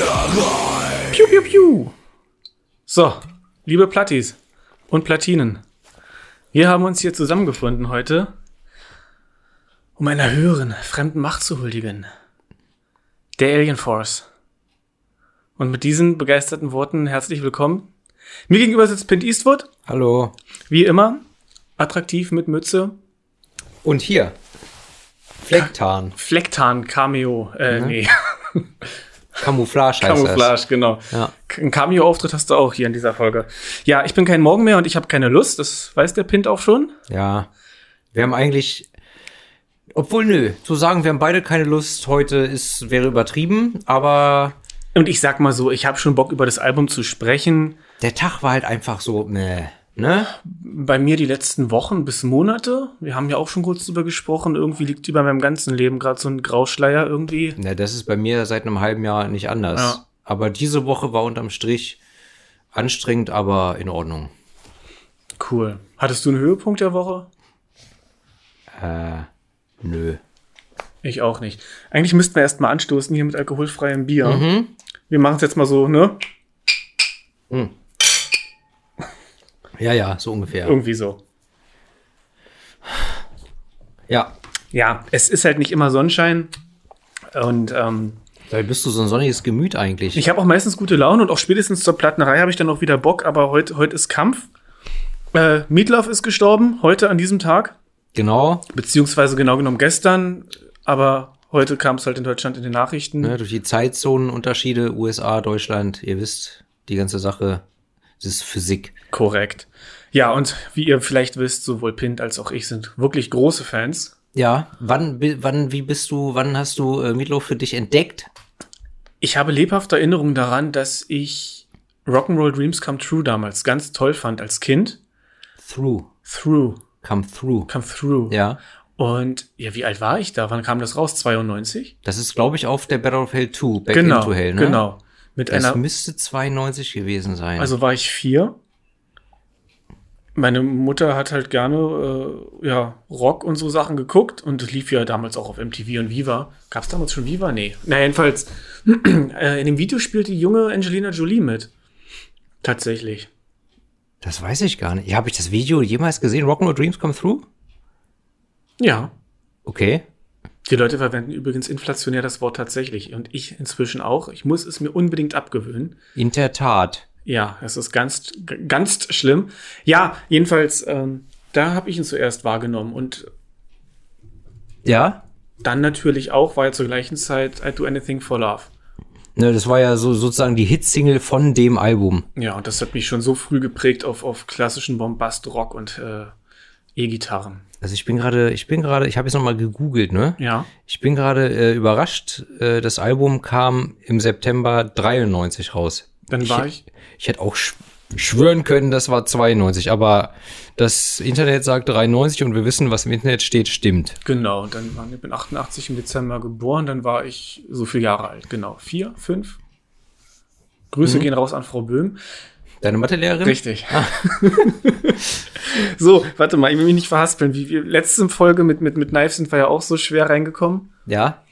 Plattenerei. Piu, piu, piu. So, liebe Plattis und Platinen, wir haben uns hier zusammengefunden heute, um einer höheren, fremden Macht zu huldigen. Der Alien Force. Und mit diesen begeisterten Worten herzlich willkommen. Mir gegenüber sitzt Pint Eastwood, Hallo. wie immer, attraktiv mit Mütze, Und hier. Flecktarn. Flecktarn, Cameo, äh, nee, Camouflage heißt Camouflage, genau. Ja. Ein Cameo-Auftritt hast du auch hier in dieser Folge. Ja, ich bin kein Morgen mehr und ich habe keine Lust, das weiß der Pint auch schon. das. Ja. Wir haben eigentlich, obwohl nö, zu sagen, wir haben beide keine Lust heute ist, wäre übertrieben, aber Und ich sag mal so, ich habe schon Bock über das Album zu sprechen. der Tag war halt einfach so, meh, ne? Bei mir die letzten Wochen bis Monate, wir haben ja auch schon kurz drüber gesprochen, irgendwie liegt über meinem ganzen Leben gerade so ein Grauschleier irgendwie. Na, das ist bei mir seit einem halben Jahr nicht anders. Ja. Aber diese Woche war unterm Strich anstrengend, aber in Ordnung. Cool. Hattest du einen Höhepunkt der Woche? Äh, nö. Ich auch nicht. Eigentlich müssten wir erst mal anstoßen hier mit alkoholfreiem Bier. Wir machen es jetzt mal so, ne? Ja, ja, so ungefähr. Irgendwie so. Ja. Ja, es ist halt nicht immer Sonnenschein. Und ähm, Da bist du so ein sonniges Gemüt eigentlich. Ich habe auch meistens gute Laune und auch spätestens zur Plattenerei habe ich dann auch wieder Bock, aber heute heute ist Kampf. Äh, Meatloaf ist gestorben, heute an diesem Tag, genau. beziehungsweise genau genommen gestern, aber heute kam es halt in Deutschland in den Nachrichten. Ne, durch die Zeitzonenunterschiede, USA, Deutschland, ihr wisst, die ganze Sache, das ist Physik. Korrekt. Ja, und wie ihr vielleicht wisst, sowohl Pint als auch ich sind wirklich große Fans. Ja, wann, wann, wie bist du, wann hast du äh, Meatloaf für dich entdeckt? Ich habe lebhafte Erinnerungen daran, dass ich Rock'n'Roll Dreams Come True damals ganz toll fand als Kind. Through. Through, Come through. Come Through. Ja. Und ja, wie alt war ich da? Wann kam das raus? 92? Das ist, glaube ich, auf der Battle of Hell 2, Back genau, into Hell, ne? genau. Mit Das einer, müsste 92 gewesen sein. also war ich vier. Meine Mutter hat halt gerne äh, ja, Rock und so Sachen geguckt und lief ja damals auch auf MTV und Viva. Gab es damals schon Viva? Nee. Na, jedenfalls, äh, in dem Video spielt die junge Angelina Jolie mit. Tatsächlich. das weiß ich gar nicht. Ja, habe ich das Video jemals gesehen? Rock'n'Roll Dreams Come Through? Ja. Okay. Die Leute verwenden übrigens inflationär das Wort tatsächlich. Und ich inzwischen auch. Ich muss es mir unbedingt abgewöhnen. In der Tat. Ja, es ist ganz, ganz schlimm. Ja, jedenfalls, ähm, da habe ich ihn zuerst wahrgenommen und Ja? dann natürlich auch, war ja zur gleichen Zeit I Do Anything for Love. Ne, das war ja so sozusagen die Hitsingle von dem Album. Ja, und das hat mich schon so früh geprägt auf, auf klassischen Bombast-Rock und äh, E-Gitarren. Also ich bin gerade, ich bin gerade, ich habe jetzt noch mal gegoogelt, ne? Ja. Ich bin gerade äh, überrascht. Äh, das Album kam im September 93 raus. Dann war ich, Ich hätte auch sch schwören können, das war 92, aber das Internet sagt 93 und wir wissen, was im Internet steht, stimmt. genau, dann war ich bin 88 im Dezember geboren, dann war ich so viele Jahre alt, genau. Vier, fünf. Grüße gehen raus an Frau Böhm. Deine Mathelehrerin? Richtig. so, warte mal, ich will mich nicht verhaspeln. Wie wir letzte Folge mit, mit, mit Knife sind wir ja auch so schwer reingekommen. Ja.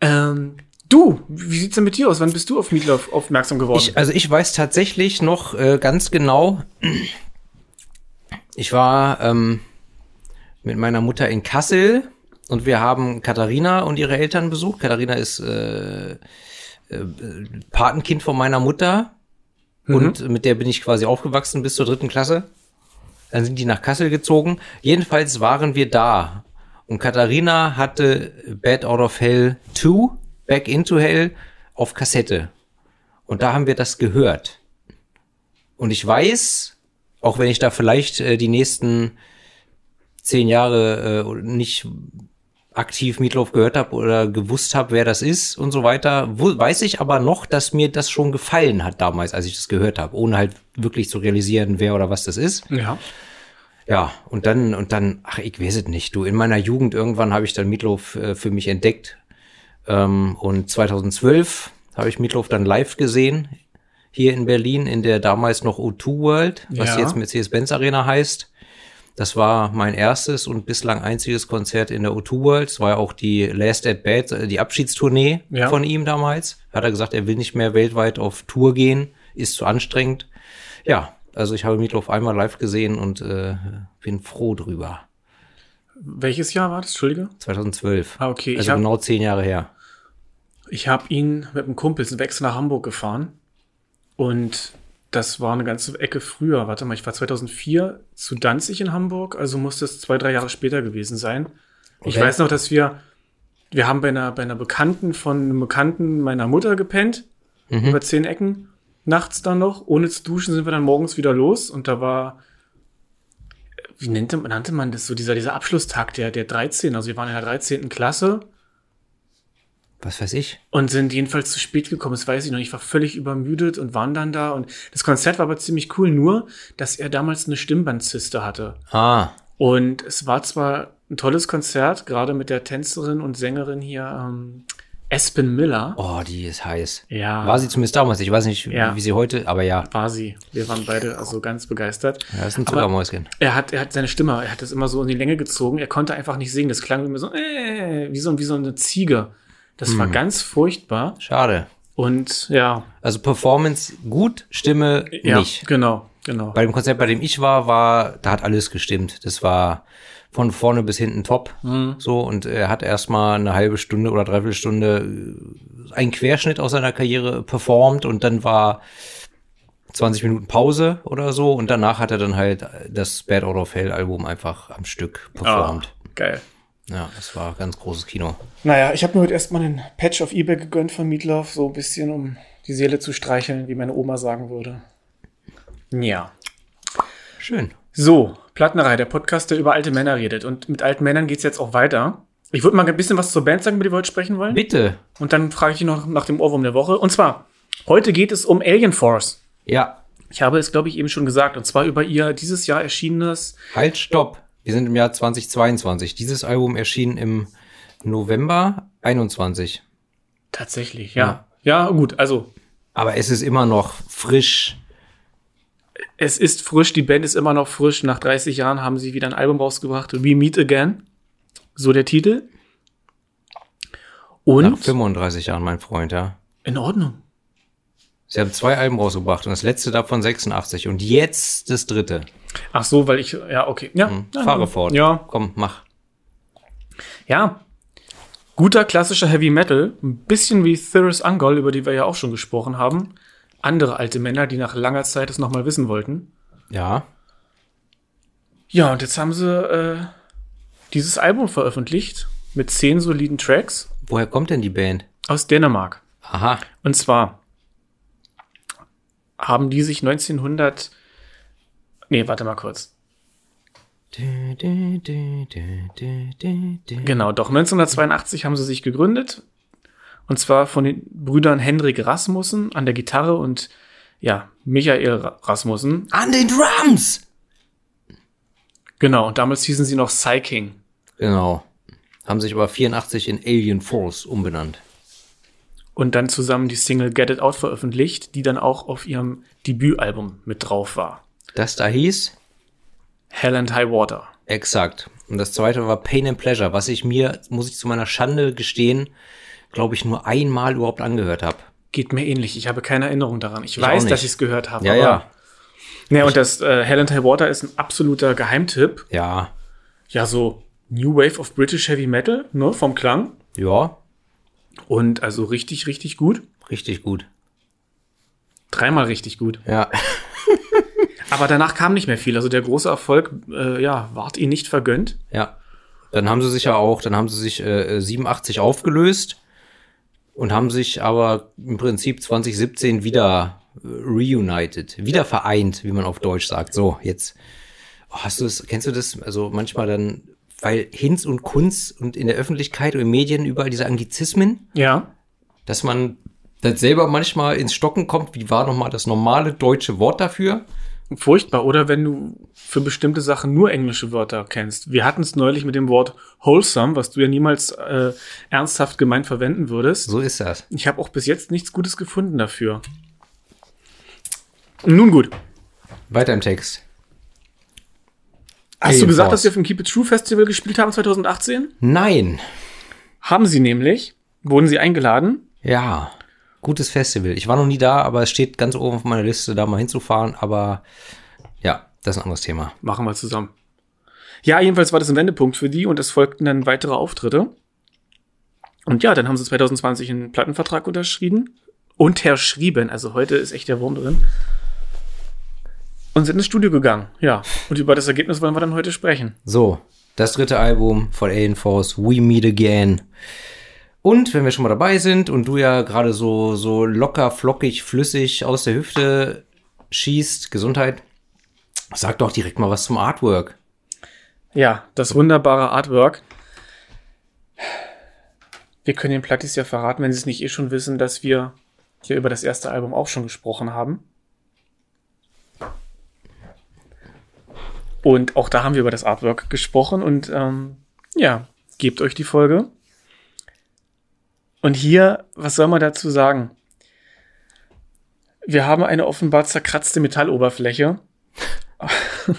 Ähm, du, wie sieht's denn mit dir aus? Wann bist du auf Meatloaf aufmerksam geworden? Ich, also ich weiß tatsächlich noch äh, ganz genau, ich war ähm, mit meiner Mutter in Kassel und wir haben Katharina und ihre Eltern besucht. Katharina ist äh, äh, Patenkind von meiner Mutter und mit der bin ich quasi aufgewachsen bis zur dritten Klasse. Dann sind die nach Kassel gezogen. Jedenfalls waren wir da. Und Katharina hatte Bad Out of Hell 2, Back into Hell, auf Kassette. Und da haben wir das gehört. Und ich weiß, auch wenn ich da vielleicht äh, die nächsten zehn Jahre äh, nicht aktiv Meatloaf gehört habe oder gewusst habe, wer das ist und so weiter, wo, weiß ich aber noch, dass mir das schon gefallen hat damals, als ich das gehört habe, ohne halt wirklich zu realisieren, wer oder was das ist. ja. Ja, und dann, und dann, ach, ich weiß es nicht. Du, in meiner Jugend irgendwann habe ich dann Meatloaf äh, für mich entdeckt. Ähm, und 2012 habe ich Meatloaf dann live gesehen. Hier in Berlin, in der damals noch O2 World, was Ja. jetzt Mercedes-Benz Arena heißt. Das war mein erstes und bislang einziges Konzert in der O2 World. Es war ja auch die Last at Bat, äh, die Abschiedstournee Ja. von ihm damals. Hat er gesagt, er will nicht mehr weltweit auf Tour gehen, ist zu anstrengend. Ja, also ich habe Meatloaf einmal live gesehen und äh, bin froh drüber. Welches Jahr war das? Entschuldige. 2012. Ah, okay. Ich Also hab- genau zehn Jahre her. Ich habe ihn mit einem Kumpel sind wir extra nach Hamburg gefahren. Und das war eine ganze Ecke früher. Warte mal, ich war 2004 zu Danzig in Hamburg, also muss das zwei, drei Jahre später gewesen sein. Ich Okay. weiß noch, dass wir, wir haben bei einer, bei einer Bekannten von einem Bekannten meiner Mutter gepennt, über zehn Ecken, nachts dann noch. Ohne zu duschen sind wir dann morgens wieder los und da war, wie nannte, nannte man das so, dieser, dieser Abschlusstag der, der 13, also wir waren in der 13. Klasse. Was weiß ich? Und sind jedenfalls zu spät gekommen, das weiß ich noch. Ich war völlig übermüdet und waren dann da. Und das Konzert war aber ziemlich cool, nur, dass er damals eine Stimmbandziste hatte. Ah, Und es war zwar ein tolles Konzert, gerade mit der Tänzerin und Sängerin hier, ähm, Aspen Miller. oh, die ist heiß. Ja. War sie zumindest damals. Ich weiß nicht, Ja. wie sie heute, aber ja, War sie. Wir waren beide also ganz begeistert. er ist ein Zuckermäuschen. er hat, er hat seine Stimme, er hat das immer so in die Länge gezogen. Er konnte einfach nicht singen. Das klang immer so, äh, wie so, wie so eine Ziege. Das war ganz furchtbar. Schade. Und ja, Also Performance gut, Stimme ja, nicht. genau, genau. Bei dem Konzert, bei dem ich war, war, da hat alles gestimmt. Das war von vorne bis hinten top. Mhm. So, und er hat erstmal eine halbe Stunde oder dreiviertel Stunde äh, einen Querschnitt aus seiner Karriere performt und dann war 20 Minuten Pause oder so und danach hat er dann halt das Bad Out of Hell Album einfach am Stück performt. Ah, geil. Ja, das war ganz großes Kino. Naja, ich habe mir heute erstmal einen Patch auf Ebay gegönnt von Meatloaf, so ein bisschen, um die Seele zu streicheln, wie meine Oma sagen würde. Ja. Schön. So, Plattenerei, der Podcast, der über alte Männer redet. Und mit alten Männern geht's jetzt auch weiter. Ich würde mal ein bisschen was zur Band sagen, über die wir heute sprechen wollen. Bitte. Und dann frage ich dich noch nach dem Ohrwurm der Woche. Und zwar, heute geht es um Alien Force. Ja, Ich habe es, glaube ich, eben schon gesagt. Und zwar über ihr dieses Jahr erschienenes Halt, stopp. Wir sind im Jahr 2022. Dieses Album erschien im November 21. Tatsächlich, ja. Ja, gut, also Aber es ist immer noch frisch. es ist frisch, die Band ist immer noch frisch. Nach 30 Jahren haben sie wieder ein Album rausgebracht, We Meet Again. So der Titel. Nach Und 35 Jahren, mein Freund, ja. in Ordnung. Sie haben zwei Alben rausgebracht und das letzte davon 86 und jetzt das dritte. Ach so, weil ich, ja, okay. Ja, ja, Fahre fort. Ja, Komm, mach. ja. Guter klassischer Heavy Metal. Ein bisschen wie Thyrus Angol, über die wir ja auch schon gesprochen haben. Andere alte Männer, die nach langer Zeit es nochmal wissen wollten. Ja. Ja, und jetzt haben sie äh, dieses Album veröffentlicht mit zehn soliden Tracks Woher kommt denn die Band? aus Dänemark. Aha. Und zwar haben die sich 1900. Nee, warte mal kurz. Genau, doch 1982 haben sie sich gegründet. Und zwar von den Brüdern Hendrik Rasmussen an der Gitarre und ja, Michael Ra- Rasmussen. An den Drums! Genau, und damals hießen sie noch Psyking. Genau. Haben sich aber 84 in Alien Force umbenannt. Und dann zusammen die Single Get It Out veröffentlicht, die dann auch auf ihrem Debütalbum mit drauf war. Das da hieß? Hell and High Water. Exakt. Und das zweite war Pain and Pleasure, was ich mir, muss ich zu meiner Schande gestehen, glaube ich, nur einmal überhaupt angehört habe. Geht mir ähnlich. Ich habe keine Erinnerung daran. Ich, auch weiß, dass ich es gehört habe. Ja, ja. Ja, und das äh, Hell and High Water ist ein absoluter Geheimtipp. Ja. Ja, so New Wave of British Heavy Metal, ne, vom Klang. Ja. Und also richtig, richtig gut. Richtig gut. Dreimal richtig gut. Ja. Aber danach kam nicht mehr viel. Also der große Erfolg, äh, ja, ward ihnen nicht vergönnt. Ja. Dann haben sie sich ja auch, dann haben sie sich äh, 87 aufgelöst und haben sich aber im Prinzip 2017 wieder äh, reunited, wieder vereint, wie man auf Deutsch sagt. So, jetzt. Oh, hast du das, kennst du das? Also manchmal dann, weil Hinz und Kunz und in der Öffentlichkeit und in Medien überall diese Anglizismen, Ja. dass man dann selber manchmal ins Stocken kommt, wie war nochmal das normale deutsche Wort dafür? Furchtbar. Oder wenn du für bestimmte Sachen nur englische Wörter kennst. Wir hatten es neulich mit dem Wort wholesome, was du ja niemals äh, ernsthaft gemeint verwenden würdest. So ist das. Ich habe auch bis jetzt nichts Gutes gefunden dafür. Nun gut. Weiter im Text. Hast Alien du gesagt, Force. dass wir auf dem Keep It True Festival gespielt haben 2018? Nein. Haben sie nämlich. Wurden sie eingeladen? Ja. Gutes Festival. Ich war noch nie da, aber es steht ganz oben auf meiner Liste, da mal hinzufahren. Aber ja, das ist ein anderes Thema. Machen wir zusammen. Ja, jedenfalls war das ein Wendepunkt für die und es folgten dann weitere Auftritte. Und ja, dann haben sie 2020 einen Plattenvertrag unterschrieben. Unterschrieben, also heute ist echt der Wurm drin. Und sind ins Studio gegangen, ja. Und über das Ergebnis wollen wir dann heute sprechen. So, das dritte Album von Alien Force, We Meet Again. Und wenn wir schon mal dabei sind und du ja gerade so, so locker, flockig, flüssig aus der Hüfte schießt, Gesundheit, sag doch direkt mal was zum Artwork. Ja, das wunderbare Artwork. Wir können den Plattis ja verraten, wenn sie es nicht eh schon wissen, dass wir hier über das erste Album auch schon gesprochen haben. Und auch da haben wir über das Artwork gesprochen und ähm, ja, gebt euch die Folge. Und hier, was soll man dazu sagen? Wir haben eine offenbar zerkratzte Metalloberfläche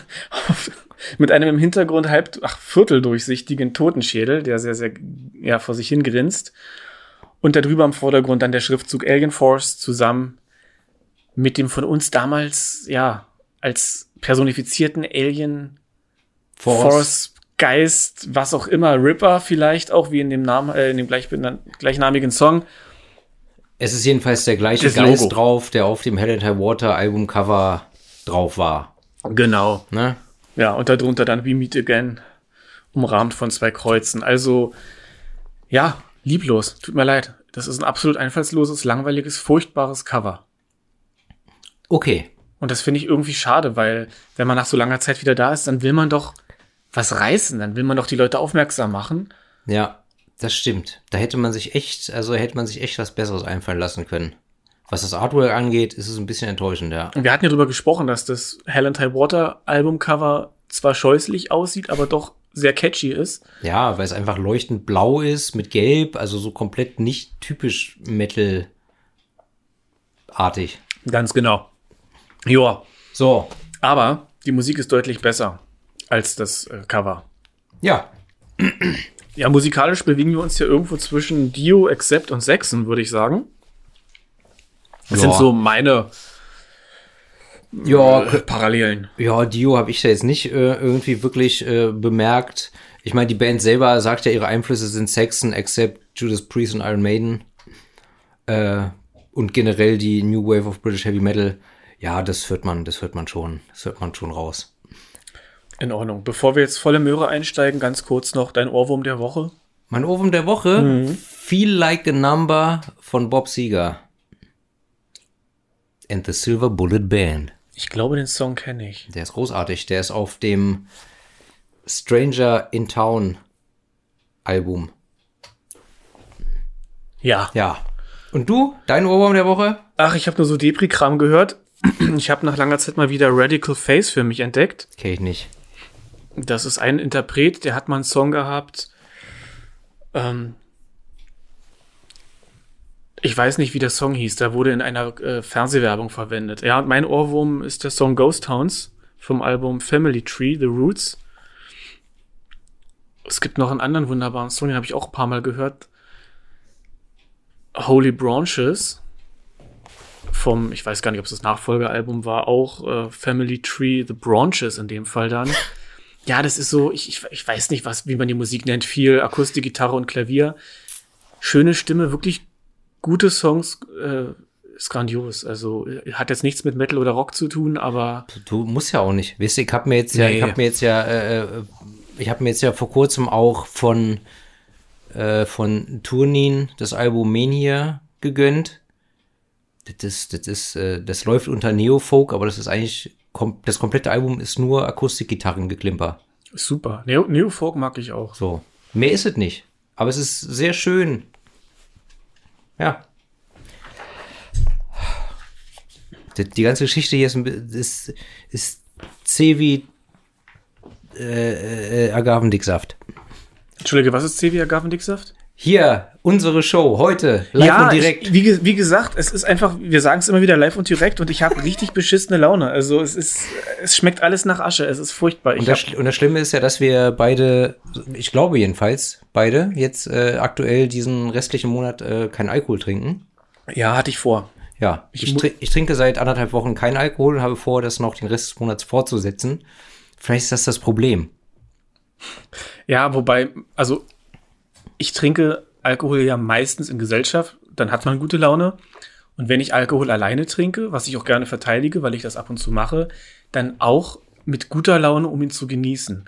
mit einem im Hintergrund halb, ach, vierteldurchsichtigen Totenschädel, der sehr, sehr, ja, vor sich hin grinst. Und darüber im Vordergrund dann der Schriftzug Alien Force zusammen mit dem von uns damals, ja, als personifizierten Alien Force, Geist, was auch immer, Ripper vielleicht auch, wie in dem Namen, äh, in dem gleich, gleichnamigen Song. Es ist jedenfalls der gleiche Das Geist Logo. drauf, der auf dem Hell and High Water Albumcover drauf war. Genau. Ne? Ja, und darunter dann We Meet Again, umrahmt von zwei Kreuzen. Also, ja, lieblos. Tut mir leid. Das ist ein absolut einfallsloses, langweiliges, furchtbares Cover. Okay. Und das finde ich irgendwie schade, weil wenn man nach so langer Zeit wieder da ist, dann will man doch was reißen, dann will man doch die Leute aufmerksam machen. Ja, das stimmt. Da hätte man sich echt, also hätte man sich echt was Besseres einfallen lassen können. Was das Artwork angeht, ist es ein bisschen enttäuschend, ja. Und wir hatten ja darüber gesprochen, dass das Hell and High Water Albumcover zwar scheußlich aussieht, aber doch sehr catchy ist. Ja, weil es einfach leuchtend blau ist mit gelb, also so komplett nicht typisch Metal-artig. Ganz genau. Joa. So, Aber die Musik ist deutlich besser als das äh, Cover. ja, Ja, musikalisch bewegen wir uns hier irgendwo zwischen Dio, Accept und Sechsen, würde ich sagen. Das Ja. sind so meine ja, äh, Parallelen. Ja, Dio habe ich da jetzt nicht äh, irgendwie wirklich äh, bemerkt. Ich meine, die Band selber sagt ja, ihre Einflüsse sind Saxon, Accept, Judas Priest und Iron Maiden. Äh, und generell die New Wave of British Heavy Metal. Ja, das hört man, das hört man schon, das hört man schon raus. In Ordnung. Bevor wir jetzt volle Möhre einsteigen, ganz kurz noch dein Ohrwurm der Woche. Mein Ohrwurm der Woche, Feel Like a Number von Bob Seger. And the Silver Bullet Band. Ich glaube, den Song kenne ich. Der ist großartig. Der ist auf dem Stranger in Town Album. Ja. Ja. Und du? Dein Ohrwurm der Woche? Ach, ich habe nur so Depri-Kram gehört. Ich habe nach langer Zeit mal wieder Radical Face für mich entdeckt. Kenn ich nicht. Das ist ein Interpret, der hat mal einen Song gehabt. Ähm, ich weiß nicht, wie der Song hieß. Der wurde in einer äh, Fernsehwerbung verwendet. Ja, und mein Ohrwurm ist der Song Ghost Towns vom Album Family Tree, The Roots. Es gibt noch einen anderen wunderbaren Song, den habe ich auch ein paar Mal gehört. Holy Branches vom, ich weiß gar nicht, ob es das Nachfolgealbum war, auch äh, Family Tree, The Branches in dem Fall dann. Ja, das ist so, ich, ich, ich weiß nicht, was, wie man die Musik nennt. Viel Akustik, Gitarre und Klavier. Schöne Stimme, wirklich gute Songs, äh, ist grandios. Also äh, hat jetzt nichts mit Metal oder Rock zu tun, aber Du musst ja auch nicht. Weißt du, ich habe mir jetzt ja, Nee. ich habe mir jetzt ja, äh, äh, ich habe mir jetzt ja vor kurzem auch von äh, von Turnin das Album Mania gegönnt. Das ist, das ist, äh, das läuft unter Neofolk, aber das ist eigentlich kom das komplette Album ist nur Akustikgitarrengeklimper. super. Neo, Neo Folk mag ich auch. So. Mehr ist es nicht. Aber es ist sehr schön. Ja. Die, die ganze Geschichte hier ist, ist, ist zäh wie äh, äh, Agavendicksaft. Entschuldige, was ist Cevi Agavendicksaft? Hier, unsere Show, heute, live ja, und direkt. Ich, wie, wie gesagt, es ist einfach, wir sagen es immer wieder live und direkt und ich habe richtig beschissene Laune. Also es ist, es schmeckt alles nach Asche. Es ist furchtbar. Ich und, das, und das Schlimme ist ja, dass wir beide, ich glaube jedenfalls, beide jetzt äh, aktuell diesen restlichen Monat äh, keinen Alkohol trinken. ja, hatte ich vor. Ja, ich, mu- trin- ich trinke seit anderthalb Wochen keinen Alkohol und habe vor, das noch den Rest des Monats fortzusetzen. Vielleicht ist das das Problem. Ja, wobei, also ich trinke Alkohol ja meistens in Gesellschaft, dann hat man gute Laune. Und wenn ich Alkohol alleine trinke, was ich auch gerne verteidige, weil ich das ab und zu mache, dann auch mit guter Laune, um ihn zu genießen.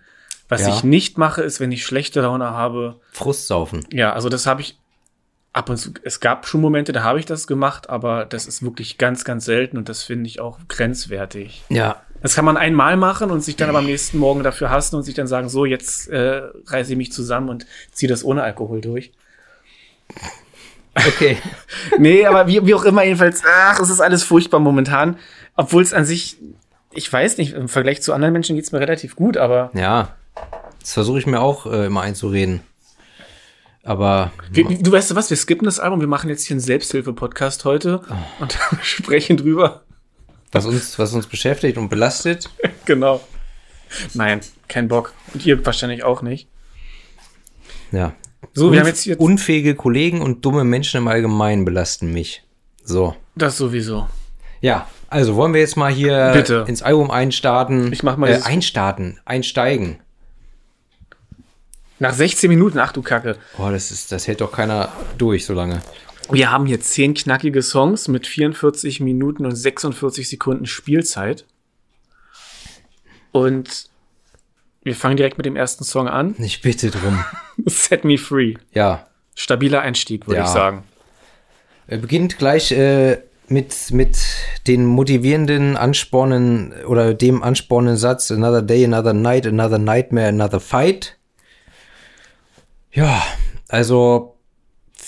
Was Ja. ich nicht mache, ist, wenn ich schlechte Laune habe, Frustsaufen. Ja, also das habe ich ab und zu. Es gab schon Momente, da habe ich das gemacht, aber das ist wirklich ganz, ganz selten und das finde ich auch grenzwertig. Ja. Das kann man einmal machen und sich dann aber am nächsten Morgen dafür hassen und sich dann sagen, so, jetzt äh, reiße ich mich zusammen und ziehe das ohne Alkohol durch. Okay. Nee, aber wie, wie auch immer, jedenfalls, ach, es ist alles furchtbar momentan. Obwohl es an sich, ich weiß nicht, im Vergleich zu anderen Menschen geht's mir relativ gut, aber ja. Das versuche ich mir auch äh, immer einzureden. Aber wir, du weißt du was, wir skippen das Album, wir machen jetzt hier einen Selbsthilfe-Podcast heute und sprechen drüber. Was uns, was uns beschäftigt und belastet, Genau. Nein, kein Bock. Und ihr wahrscheinlich auch nicht. ja. So, wir Unf- haben jetzt hier unfähige Kollegen und dumme Menschen im Allgemeinen belasten mich. So. das sowieso. Ja, also wollen wir jetzt mal hier Bitte. ins Album einstarten. Ich mach mal äh, einstarten, einsteigen. Nach 16 Minuten, ach du Kacke. Boah, das ist, das hält doch keiner durch so lange. Wir haben hier 10 knackige Songs mit 44 Minuten und 46 Sekunden Spielzeit. Und wir fangen direkt mit dem ersten Song an. Ich bitte drum. Set Me Free. Ja. Stabiler Einstieg, würde Ja. ich sagen. Er beginnt gleich äh, mit, mit den motivierenden Anspornen oder dem anspornenden Satz Another day, another night, another nightmare, another fight. Ja, also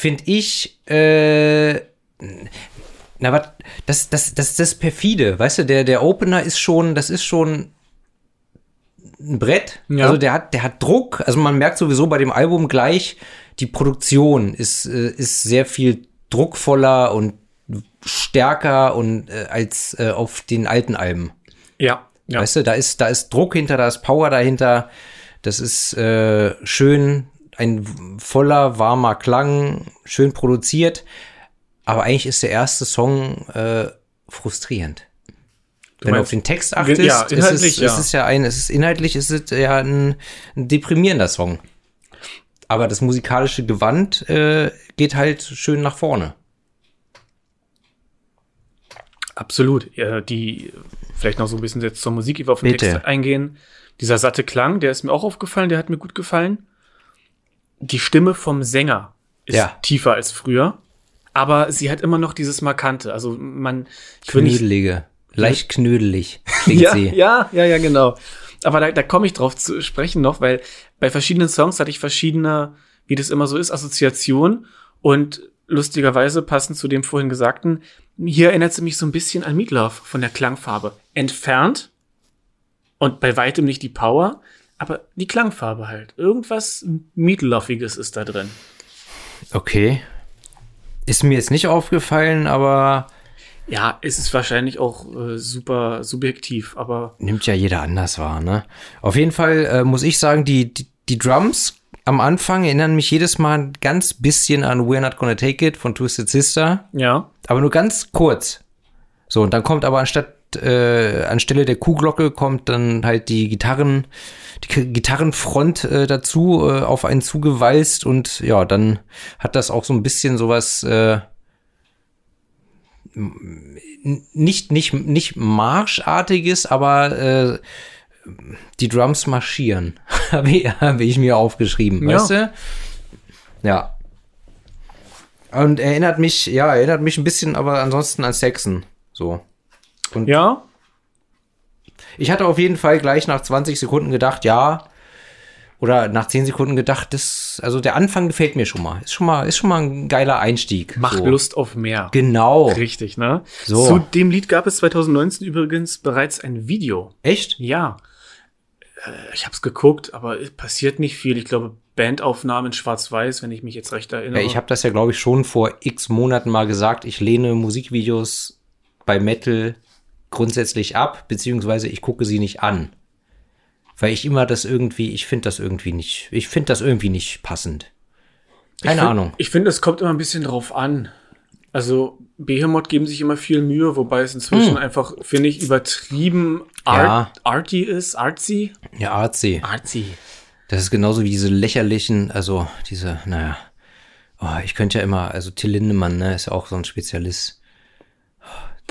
finde ich, äh, na was, das, das, das, das perfide, weißt du, der, der Opener ist schon, das ist schon ein Brett. Ja. Also der hat, der hat Druck. Also man merkt sowieso bei dem Album gleich, die Produktion ist, äh, ist sehr viel druckvoller und stärker und äh, als äh, auf den alten Alben. Ja. ja. Weißt du, da ist, da ist Druck hinter, da ist Power dahinter. Das ist äh, schön, ein voller, warmer Klang, schön produziert. Aber eigentlich ist der erste Song äh, frustrierend. Wenn du meinst- auf den Text achtest, Ja, ist es, ja. es ist ja ein, es ist inhaltlich ist es ja ein, ein deprimierender Song. Aber das musikalische Gewand äh, geht halt schön nach vorne. Absolut. Ja, die, vielleicht noch so ein bisschen jetzt zur Musik, auf den Bitte. Text eingehen. Dieser satte Klang, der ist mir auch aufgefallen, der hat mir gut gefallen. Die Stimme vom Sänger ist Ja. tiefer als früher, aber sie hat immer noch dieses Markante. Also man, Knödelige, leicht knödelig klingt ja, sie. ja, ja, ja, genau. Aber da, da komme ich drauf zu sprechen noch, weil bei verschiedenen Songs hatte ich verschiedene, wie das immer so ist, Assoziationen und lustigerweise passend zu dem vorhin Gesagten, hier erinnert sie mich so ein bisschen an Meatloaf von der Klangfarbe. Entfernt und bei weitem nicht die Power, aber die Klangfarbe halt. Irgendwas Meatloofiges ist da drin. Okay. Ist mir jetzt nicht aufgefallen, aber Ja, es ist wahrscheinlich auch äh, super subjektiv, aber nimmt ja jeder anders wahr, ne? Auf jeden Fall äh, muss ich sagen, die, die, die Drums am Anfang erinnern mich jedes Mal ein ganz bisschen an We're Not Gonna Take It von Twisted Sister, ja. aber nur ganz kurz. So, und dann kommt aber anstatt, äh, anstelle der Kuhglocke kommt dann halt die Gitarren, die Gitarrenfront äh, dazu äh, auf einen zugewalzt und ja, dann hat das auch so ein bisschen sowas, äh, nicht, nicht, nicht Marschartiges, aber äh, die Drums marschieren. Habe ich, mir aufgeschrieben, Ja. weißt du? Ja. Und erinnert mich, ja, erinnert mich ein bisschen, aber ansonsten an Saxon. So. Ja, Ich hatte auf jeden Fall gleich nach 20 Sekunden gedacht, ja. Oder nach 10 Sekunden gedacht, das, also der Anfang gefällt mir schon mal. Ist schon mal, ist schon mal ein geiler Einstieg. macht so. Lust auf mehr. Genau. Richtig, ne? So. Zu dem Lied gab es 2019 übrigens bereits ein Video. Echt? Ja. Äh, ich habe es geguckt, aber es passiert nicht viel. Ich glaube, Bandaufnahmen schwarz-weiß, wenn ich mich jetzt recht erinnere. Ja, ich habe das ja, glaube ich, schon vor x Monaten mal gesagt. Ich lehne Musikvideos bei Metal grundsätzlich ab, beziehungsweise ich gucke sie nicht an. Weil ich immer das irgendwie, ich finde das irgendwie nicht, ich finde das irgendwie nicht passend. Keine ich find, Ahnung. Ich finde, es kommt immer ein bisschen drauf an. Also Behemoth geben sich immer viel Mühe, wobei es inzwischen Hm. einfach, finde ich, übertrieben art, arty ist. Artsy? Ja, artsy. Artsy. Das ist genauso wie diese lächerlichen, also diese, naja. Oh, ich könnte ja immer, also Till Lindemann, ne, ist ja auch so ein Spezialist.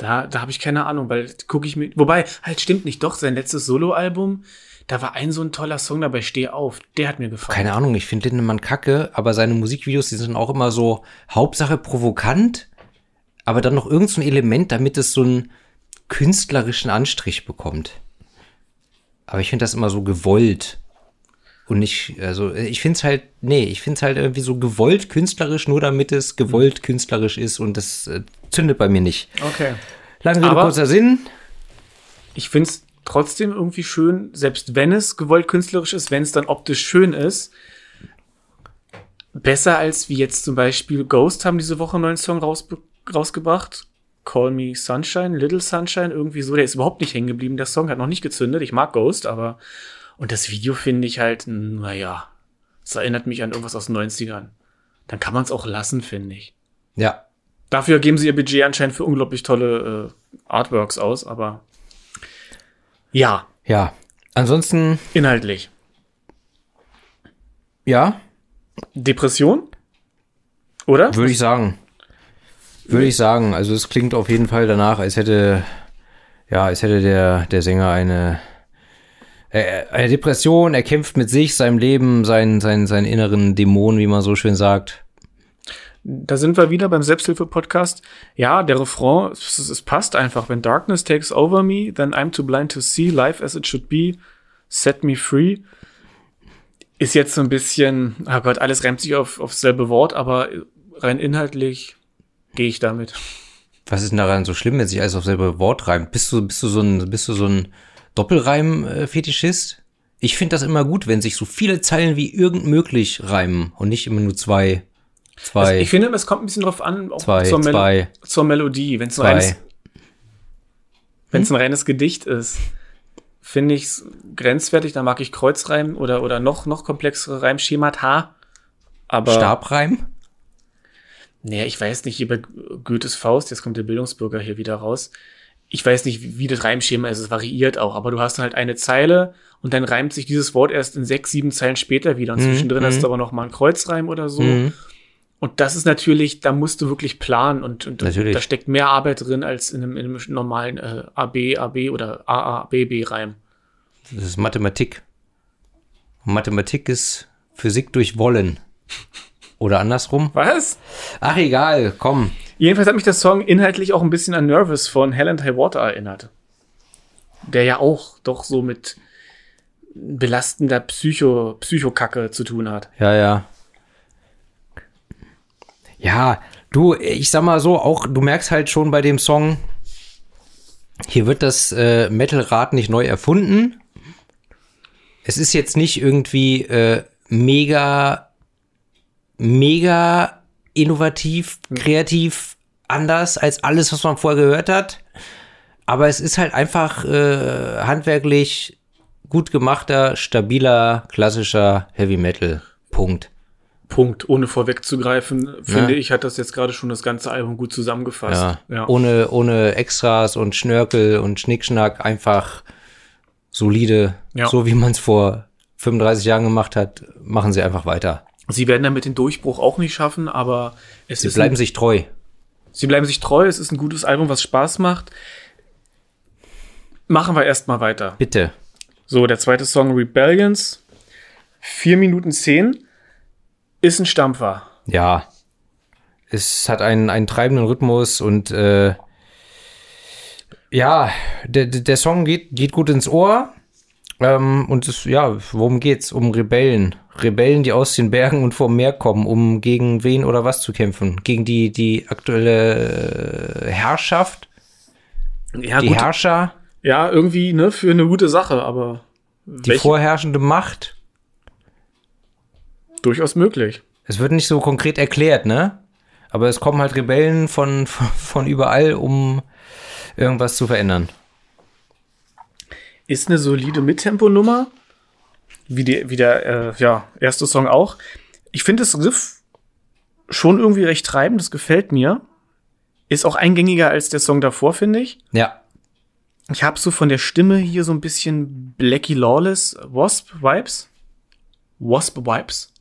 Da, da habe ich keine Ahnung, weil gucke ich mir. Wobei, halt stimmt nicht, doch, sein letztes Soloalbum, da war ein so ein toller Song dabei, Steh auf. Der hat mir gefallen. Keine Ahnung, ich finde Lindemann kacke, aber seine Musikvideos, die sind auch immer so Hauptsache provokant, aber dann noch irgendein so Element, damit es so einen künstlerischen Anstrich bekommt. Aber ich finde das immer so gewollt. Und nicht, also ich finde es halt, nee, ich finde es halt irgendwie so gewollt künstlerisch, nur damit es gewollt künstlerisch ist und das äh, zündet bei mir nicht. Okay. Lange Rede, kurzer Sinn. Ich finde es trotzdem irgendwie schön, selbst wenn es gewollt künstlerisch ist, wenn es dann optisch schön ist. Besser als wie jetzt zum Beispiel Ghost haben diese Woche einen neuen Song rausbe rausgebracht. Call Me Sunshine, Little Sunshine, irgendwie so. Der ist überhaupt nicht hängen geblieben. Der Song hat noch nicht gezündet. Ich mag Ghost, aber. Und das Video finde ich halt, naja, es erinnert mich an irgendwas aus den 90ern. Dann kann man es auch lassen, finde ich. Ja, Dafür geben sie ihr Budget anscheinend für unglaublich tolle äh, Artworks aus, aber ja, ja. Ansonsten, inhaltlich. ja, Depression? Oder? Würde ich sagen. Würde ich sagen. Also es klingt auf jeden Fall danach, als hätte, ja, als hätte der, der Sänger eine, äh, eine Depression, er kämpft mit sich, seinem Leben, seinen, seinen, seinen inneren Dämonen, wie man so schön sagt. Da sind wir wieder beim Selbsthilfe-Podcast. Ja, der Refrain, es, es passt einfach. When darkness takes over me, then I'm too blind to see life as it should be. Set me free. Ist jetzt so ein bisschen, oh Gott, alles reimt sich auf, aufs selbe Wort, aber rein inhaltlich gehe ich damit. Was ist denn daran so schlimm, wenn sich alles auf selbe Wort reimt? Bist du, bist du so ein, bist du so ein Doppelreim-Fetischist? Ich finde das immer gut, wenn sich so viele Zeilen wie irgend möglich reimen und nicht immer nur zwei, zwei, Also ich finde, es kommt ein bisschen drauf an, auch zwei, zur, Mel zwei, zur Melodie. Wenn es ein, reines- wenn's ein reines Gedicht ist, finde ich es grenzwertig. Da mag ich Kreuzreim oder, oder noch, noch komplexere Reimschemata. Aber, Stabreim? nee, ich weiß nicht, bei Goethes Faust, jetzt kommt der Bildungsbürger hier wieder raus. Ich weiß nicht, wie, das Reimschema ist, es variiert auch, aber du hast dann halt eine Zeile und dann reimt sich dieses Wort erst in sechs, sieben Zeilen später wieder. Und Mhm, zwischendrin hast mhm. du aber noch mal einen Kreuzreim oder so. Mhm. Und das ist natürlich, da musst du wirklich planen und, und Natürlich. da steckt mehr Arbeit drin als in einem, in einem normalen äh, AB, AB oder AABB-Reim. Das ist Mathematik. Und Mathematik ist Physik durch Wollen. Oder andersrum? Was? Ach, egal, komm. Jedenfalls hat mich der Song inhaltlich auch ein bisschen an Nervous von Hell and High Water erinnert. Der ja auch doch so mit belastender Psycho, Psychokacke zu tun hat. Ja, ja. Ja, du, ich sag mal so, auch du merkst halt schon bei dem Song, hier wird das äh, Metal-Rad nicht neu erfunden. Es ist jetzt nicht irgendwie äh, mega, mega innovativ, kreativ, anders als alles, was man vorher gehört hat. Aber es ist halt einfach äh, handwerklich gut gemachter, stabiler, klassischer Heavy Metal. Punkt. Punkt. Ohne vorwegzugreifen, finde ich, hat das jetzt gerade schon das ganze Album gut zusammengefasst. Ja. ja. Ohne, ohne Extras und Schnörkel und Schnickschnack, einfach solide, Ja. so wie man es vor 35 Jahren gemacht hat, machen sie einfach weiter. Sie werden damit den Durchbruch auch nicht schaffen, aber es Sie ist bleiben ein, sich treu. sie bleiben sich treu. Es ist ein gutes Album, was Spaß macht. Machen wir erstmal weiter. Bitte. So, der zweite Song Rebellions. 4 Minuten 10 ist ein Stampfer. Ja. Es hat einen, einen treibenden Rhythmus und äh, ja, der, der Song geht, geht gut ins Ohr. Ähm, und es, ja, worum geht's? Um Rebellen. Rebellen, die aus den Bergen und vom Meer kommen, um gegen wen oder was zu kämpfen. Gegen die, die aktuelle äh, Herrschaft, Ja, die gut. Herrscher. ja, irgendwie, ne, für eine gute Sache, aber Die vorherrschende Macht. Durchaus möglich. Es wird nicht so konkret erklärt, ne? Aber es kommen halt Rebellen von, von, überall, um irgendwas zu verändern. Ist eine solide Mittempo-Nummer. Wie, die, wie der äh, ja, erste Song auch. Ich finde das Riff schon irgendwie recht treibend, das gefällt mir. Ist auch eingängiger als der Song davor, finde ich. Ja. Ich habe so von der Stimme hier so ein bisschen Blackie Lawless Wasp Vibes. Wasp Vibes.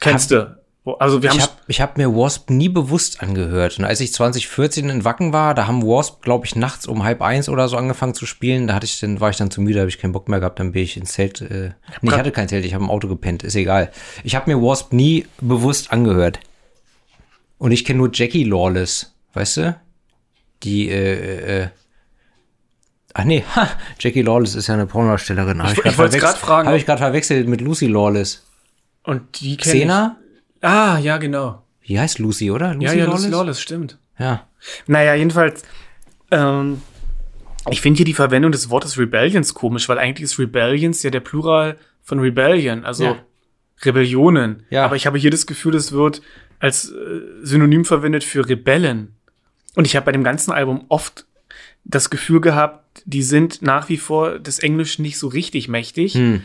Kennst du? Also wir haben Ich habe hab mir Wasp nie bewusst angehört. Und als ich 2014 in Wacken war, da haben Wasp, glaube ich, nachts um halb eins oder so angefangen zu spielen. Da hatte ich dann, war ich dann zu müde, habe ich keinen Bock mehr gehabt, dann bin ich ins Zelt. Äh, nee, ich hatte kein Zelt, ich habe im Auto gepennt, ist egal. Ich habe mir Wasp nie bewusst angehört. Und ich kenne nur Jackie Lawless, weißt du? Die, äh, äh, Ach nee, ha, Jackie Lawless ist ja eine Pornodarstellerin. Hab Ich- ich verwechselt- grad fragen, Habe ich gerade verwechselt mit Lucy Lawless. Und die kenn ich. Xena? Ah, ja, genau. Wie heißt Lucy, oder? Lucy ja, ja, Lucy Lawless, stimmt. Ja. Naja, jedenfalls, ähm, ich finde hier die Verwendung des Wortes Rebellions komisch, weil eigentlich ist Rebellions ja der Plural von Rebellion, also Ja. Rebellionen. Ja. Aber ich habe hier das Gefühl, es wird als äh, Synonym verwendet für Rebellen. Und ich habe bei dem ganzen Album oft das Gefühl gehabt, die sind nach wie vor des Englischen nicht so richtig mächtig. Hm.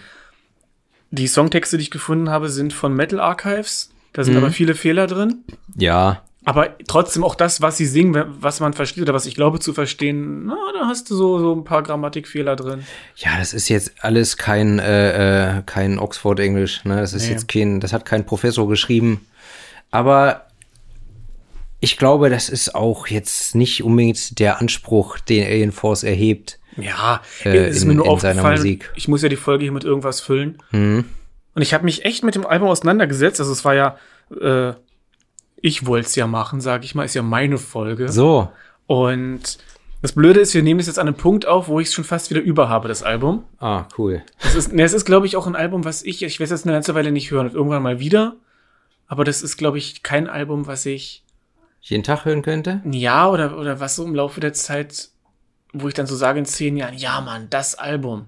Die Songtexte, die ich gefunden habe, sind von Metal Archives. Da sind Mhm. aber viele Fehler drin. Ja. Aber trotzdem auch das, was sie singen, was man versteht oder was ich glaube zu verstehen, na, da hast du so, so ein paar Grammatikfehler drin. Ja, das ist jetzt alles kein, äh, äh, kein Oxford-Englisch. Ne? Das ist Nee. jetzt kein, das hat kein Professor geschrieben. Aber ich glaube, das ist auch jetzt nicht unbedingt der Anspruch, den Alien Force erhebt. Ja, Äh, ist in- mir nur aufgefallen. Musik. Ich muss ja die Folge hier mit irgendwas füllen. Mhm. Und ich habe mich echt mit dem Album auseinandergesetzt. Also es war ja, äh, ich wollte es ja machen, sage ich mal, ist ja meine Folge. So. Und das Blöde ist, wir nehmen es jetzt an einem Punkt auf, wo ich es schon fast wieder über habe, das Album. Ah, cool. Es ist, ne, es ist, glaube ich, auch ein Album, was ich, ich werde es jetzt eine ganze Weile nicht hören, irgendwann mal wieder. Aber das ist, glaube ich, kein Album, was ich Jeden Tag hören könnte? Jahr oder, oder was so im Laufe der Zeit, wo ich dann so sage in zehn Jahren, ja, Mann, das Album.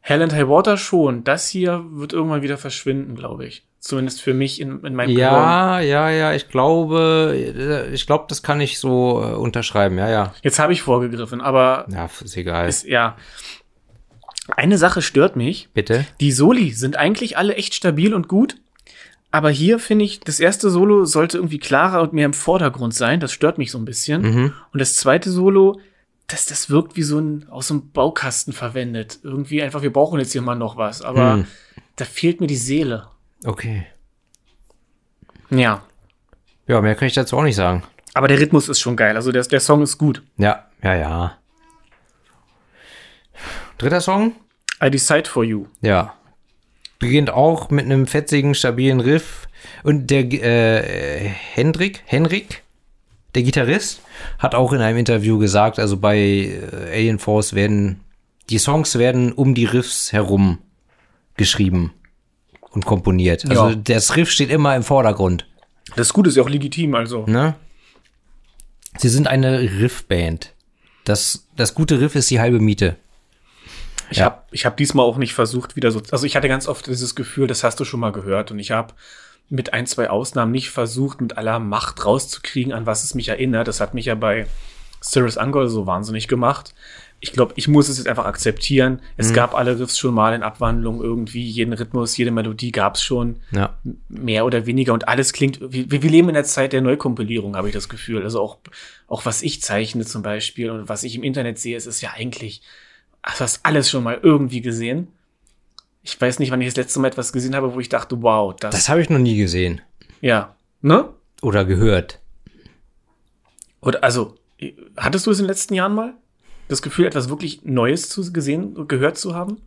Hell and High Water schon. Das hier wird irgendwann wieder verschwinden, glaube ich. Zumindest für mich in, in meinem. Ja, ja, ja, ich glaube, äh, ich glaube, das kann ich so äh, unterschreiben. Ja, ja. Jetzt habe ich vorgegriffen, aber Ja, ist egal. ist, ja. Eine Sache stört mich. Bitte? Die Soli sind eigentlich alle echt stabil und gut. Aber hier finde ich, das erste Solo sollte irgendwie klarer und mehr im Vordergrund sein. Das stört mich so ein bisschen. Mhm. Und das zweite Solo, das, das wirkt wie so ein aus so einem Baukasten verwendet. Irgendwie einfach, wir brauchen jetzt hier mal noch was. Aber Hm. da fehlt mir die Seele. Okay. Ja. Ja, mehr kann ich dazu auch nicht sagen. Aber der Rhythmus ist schon geil. Also der, der Song ist gut. Ja, ja, ja. Dritter Song? I Decide for You. Ja. Beginnt auch mit einem fetzigen, stabilen Riff. Und der äh, Hendrik, Henrik, der Gitarrist, hat auch in einem Interview gesagt, also bei äh, Alien Force werden die Songs werden um die Riffs herum geschrieben und komponiert. Also Ja. das Riff steht immer im Vordergrund. Das Gute ist ja auch legitim, also. Ne? Sie sind eine Riffband. Das, das gute Riff ist die halbe Miete. Ich Ja. habe ich hab diesmal auch nicht versucht, wieder so. Also ich hatte ganz oft dieses Gefühl, das hast du schon mal gehört. Und ich habe mit ein, zwei Ausnahmen nicht versucht, mit aller Macht rauszukriegen, an was es mich erinnert. Das hat mich ja bei Cyrus Angol so wahnsinnig gemacht. Ich glaube, ich muss es jetzt einfach akzeptieren. Es gab alle Riffs schon mal in Abwandlung irgendwie. Jeden Rhythmus, jede Melodie gab es schon. Ja. Mehr oder weniger. Und alles klingt, wir, wir leben in der Zeit der Neukompilierung, habe ich das Gefühl. Also auch, auch was ich zeichne zum Beispiel und was ich im Internet sehe, es ist ja eigentlich, du hast alles schon mal irgendwie gesehen. Ich weiß nicht, wann ich das letzte Mal etwas gesehen habe, wo ich dachte, wow, das, Das habe ich noch nie gesehen. ja, ne? Oder gehört. Oder, also, hattest du es in den letzten Jahren mal? Das Gefühl, etwas wirklich Neues zu gesehen, gehört zu haben?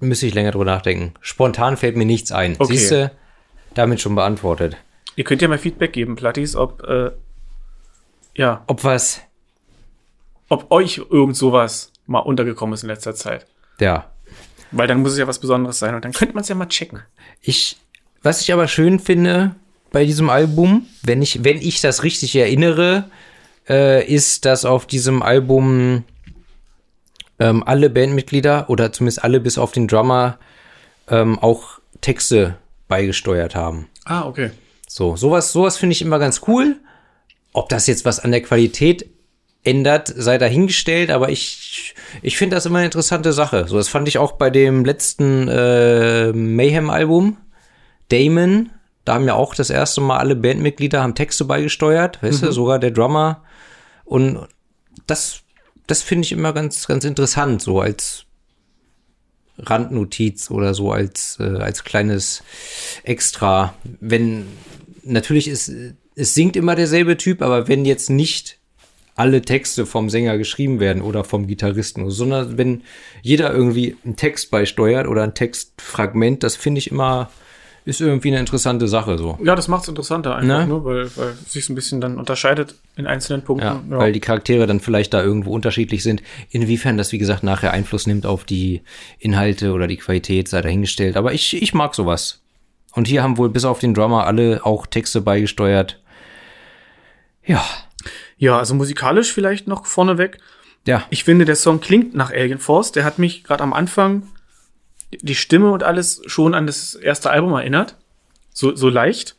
Müsste ich länger drüber nachdenken. Spontan fällt mir nichts ein. Okay. Siehst du, damit schon beantwortet. Ihr könnt ja mal Feedback geben, Plattis, ob, äh, ja, Ob was, ob euch irgend sowas mal untergekommen ist in letzter Zeit. Ja. Weil dann muss es ja was Besonderes sein und dann könnte man es ja mal checken. Ich, was ich aber schön finde bei diesem Album, wenn ich, wenn ich das richtig erinnere, äh, ist, dass auf diesem Album ähm, alle Bandmitglieder oder zumindest alle bis auf den Drummer ähm, auch Texte beigesteuert haben. Ah, okay. So, sowas, sowas finde ich immer ganz cool. Ob das jetzt was an der Qualität ändert, sei dahingestellt, aber ich, ich finde das immer eine interessante Sache. So, das fand ich auch bei dem letzten äh, Mayhem-Album. Damon, da haben ja auch das erste Mal alle Bandmitglieder haben Texte beigesteuert, weißt du, sogar der Drummer. Und das, das finde ich immer ganz, ganz interessant, so als Randnotiz oder so als, äh, als kleines Extra. Wenn, natürlich ist, es singt immer derselbe Typ, aber wenn jetzt nicht alle Texte vom Sänger geschrieben werden oder vom Gitarristen, sondern wenn jeder irgendwie einen Text beisteuert oder ein Textfragment, das finde ich immer, ist irgendwie eine interessante Sache so. Ja, das macht es interessanter einfach, Ne? nur, weil, weil es sich ein bisschen dann unterscheidet in einzelnen Punkten. Ja, weil die Charaktere dann vielleicht da irgendwo unterschiedlich sind. Inwiefern das, wie gesagt, nachher Einfluss nimmt auf die Inhalte oder die Qualität, sei dahingestellt. Aber ich, ich mag sowas. Und hier haben wohl bis auf den Drummer alle auch Texte beigesteuert. Ja, ja, also musikalisch vielleicht noch vorneweg. ja, Ich finde, der Song klingt nach Alien Force. Der hat mich gerade am Anfang die Stimme und alles schon an das erste Album erinnert. So, so leicht.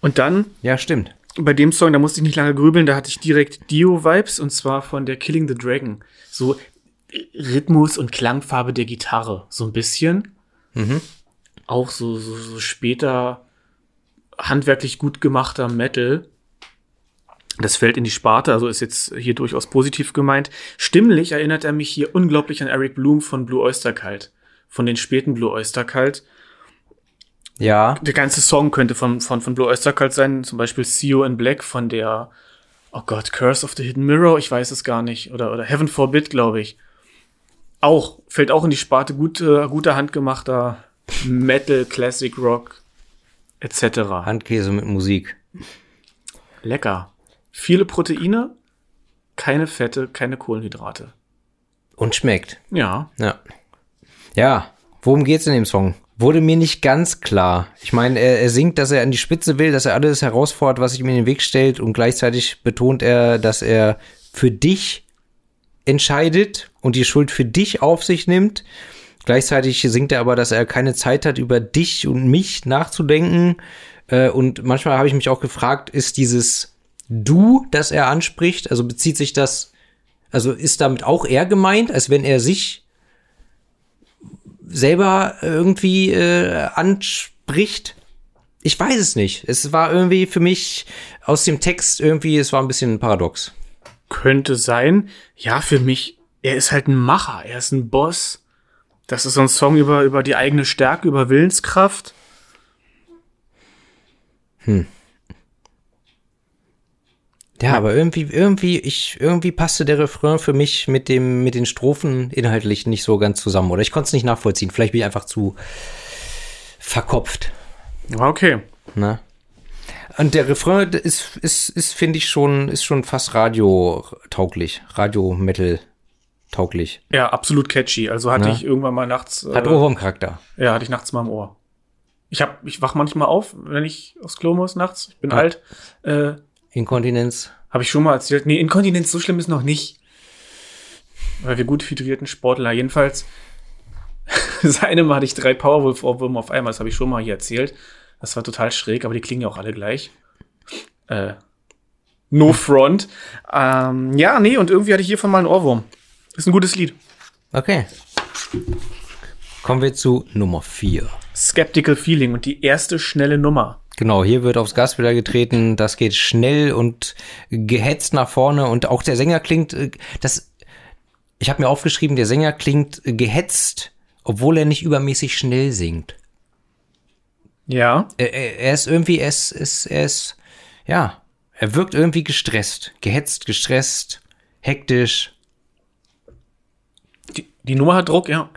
Und dann ja, stimmt. bei dem Song, da musste ich nicht lange grübeln, da hatte ich direkt Dio-Vibes und zwar von der Killing the Dragon. So Rhythmus und Klangfarbe der Gitarre, so ein bisschen. Auch so, so, so später handwerklich gut gemachter Metal. Das fällt in die Sparte, also ist jetzt hier durchaus positiv gemeint. Stimmlich erinnert er mich hier unglaublich an Eric Bloom von Blue Oyster Cult. Von den späten Blue Oyster Cult Ja, der ganze Song könnte von, von, von Blue Oyster Cult sein, zum Beispiel See You in Black von der, oh Gott, Curse of the Hidden Mirror, ich weiß es gar nicht, oder, oder Heaven Forbid, glaube ich. Auch, fällt auch in die Sparte gute, guter handgemachter Metal, Classic Rock, etc. Handkäse mit Musik. Lecker. Viele Proteine, keine Fette, keine Kohlenhydrate. Und schmeckt. Ja. Ja. Ja, worum geht's in dem Song? Wurde mir nicht ganz klar. Ich meine, er, er singt, dass er an die Spitze will, dass er alles herausfordert, was sich ihm in den Weg stellt und gleichzeitig betont er, dass er für dich entscheidet und die Schuld für dich auf sich nimmt. Gleichzeitig singt er aber, dass er keine Zeit hat, über dich und mich nachzudenken. Äh, Und manchmal habe ich mich auch gefragt, ist dieses Du, das er anspricht, also bezieht sich das, also ist damit auch er gemeint, als wenn er sich selber irgendwie äh, anspricht. Ich weiß es nicht. Es war irgendwie für mich aus dem Text irgendwie, es war ein bisschen paradox. Könnte sein. Ja, für mich, er ist halt ein Macher, er ist ein Boss. Das ist so ein Song über, über die eigene Stärke, über Willenskraft. Ja, aber irgendwie, irgendwie, ich, irgendwie passte der Refrain für mich mit dem, mit den Strophen inhaltlich nicht so ganz zusammen. Oder ich konnte es nicht nachvollziehen. Vielleicht bin ich einfach zu verkopft. Okay. Ne? Und der Refrain ist, ist, ist finde ich schon, ist schon fast radiotauglich, Radio-Metal-tauglich. Ja, absolut catchy. Also hatte Ne? ich irgendwann mal nachts. Hat äh, Ohrwurm-Charakter. ja, hatte ich nachts mal im Ohr. Ich hab, ich wach manchmal auf, wenn ich aufs Klo muss nachts. Ich bin Ja. alt. Äh, Inkontinenz. Habe ich schon mal erzählt. Nee, Inkontinenz, so schlimm ist noch nicht. Weil wir gut hydrierten Sportler. Jedenfalls, das eine Mal hatte ich drei Powerwolf-Ohrwürmer auf einmal. Das habe ich schon mal hier erzählt. Das war total schräg, aber die klingen ja auch alle gleich. Äh, no front. Ähm, ja, nee, und irgendwie hatte ich hiervon mal einen Ohrwurm. Ist ein gutes Lied. Okay. Kommen wir zu Nummer vier. Skeptical Feeling und die erste schnelle Nummer. Genau, hier wird aufs Gaspedal getreten, das geht schnell und gehetzt nach vorne und auch der Sänger klingt, äh, das, ich habe mir aufgeschrieben, der Sänger klingt äh, gehetzt, obwohl er nicht übermäßig schnell singt. Ja. Er, er, er ist irgendwie, er ist, ist, er ist, ja, er wirkt irgendwie gestresst, gehetzt, gestresst, hektisch. Die, die Nummer hat Druck, ja.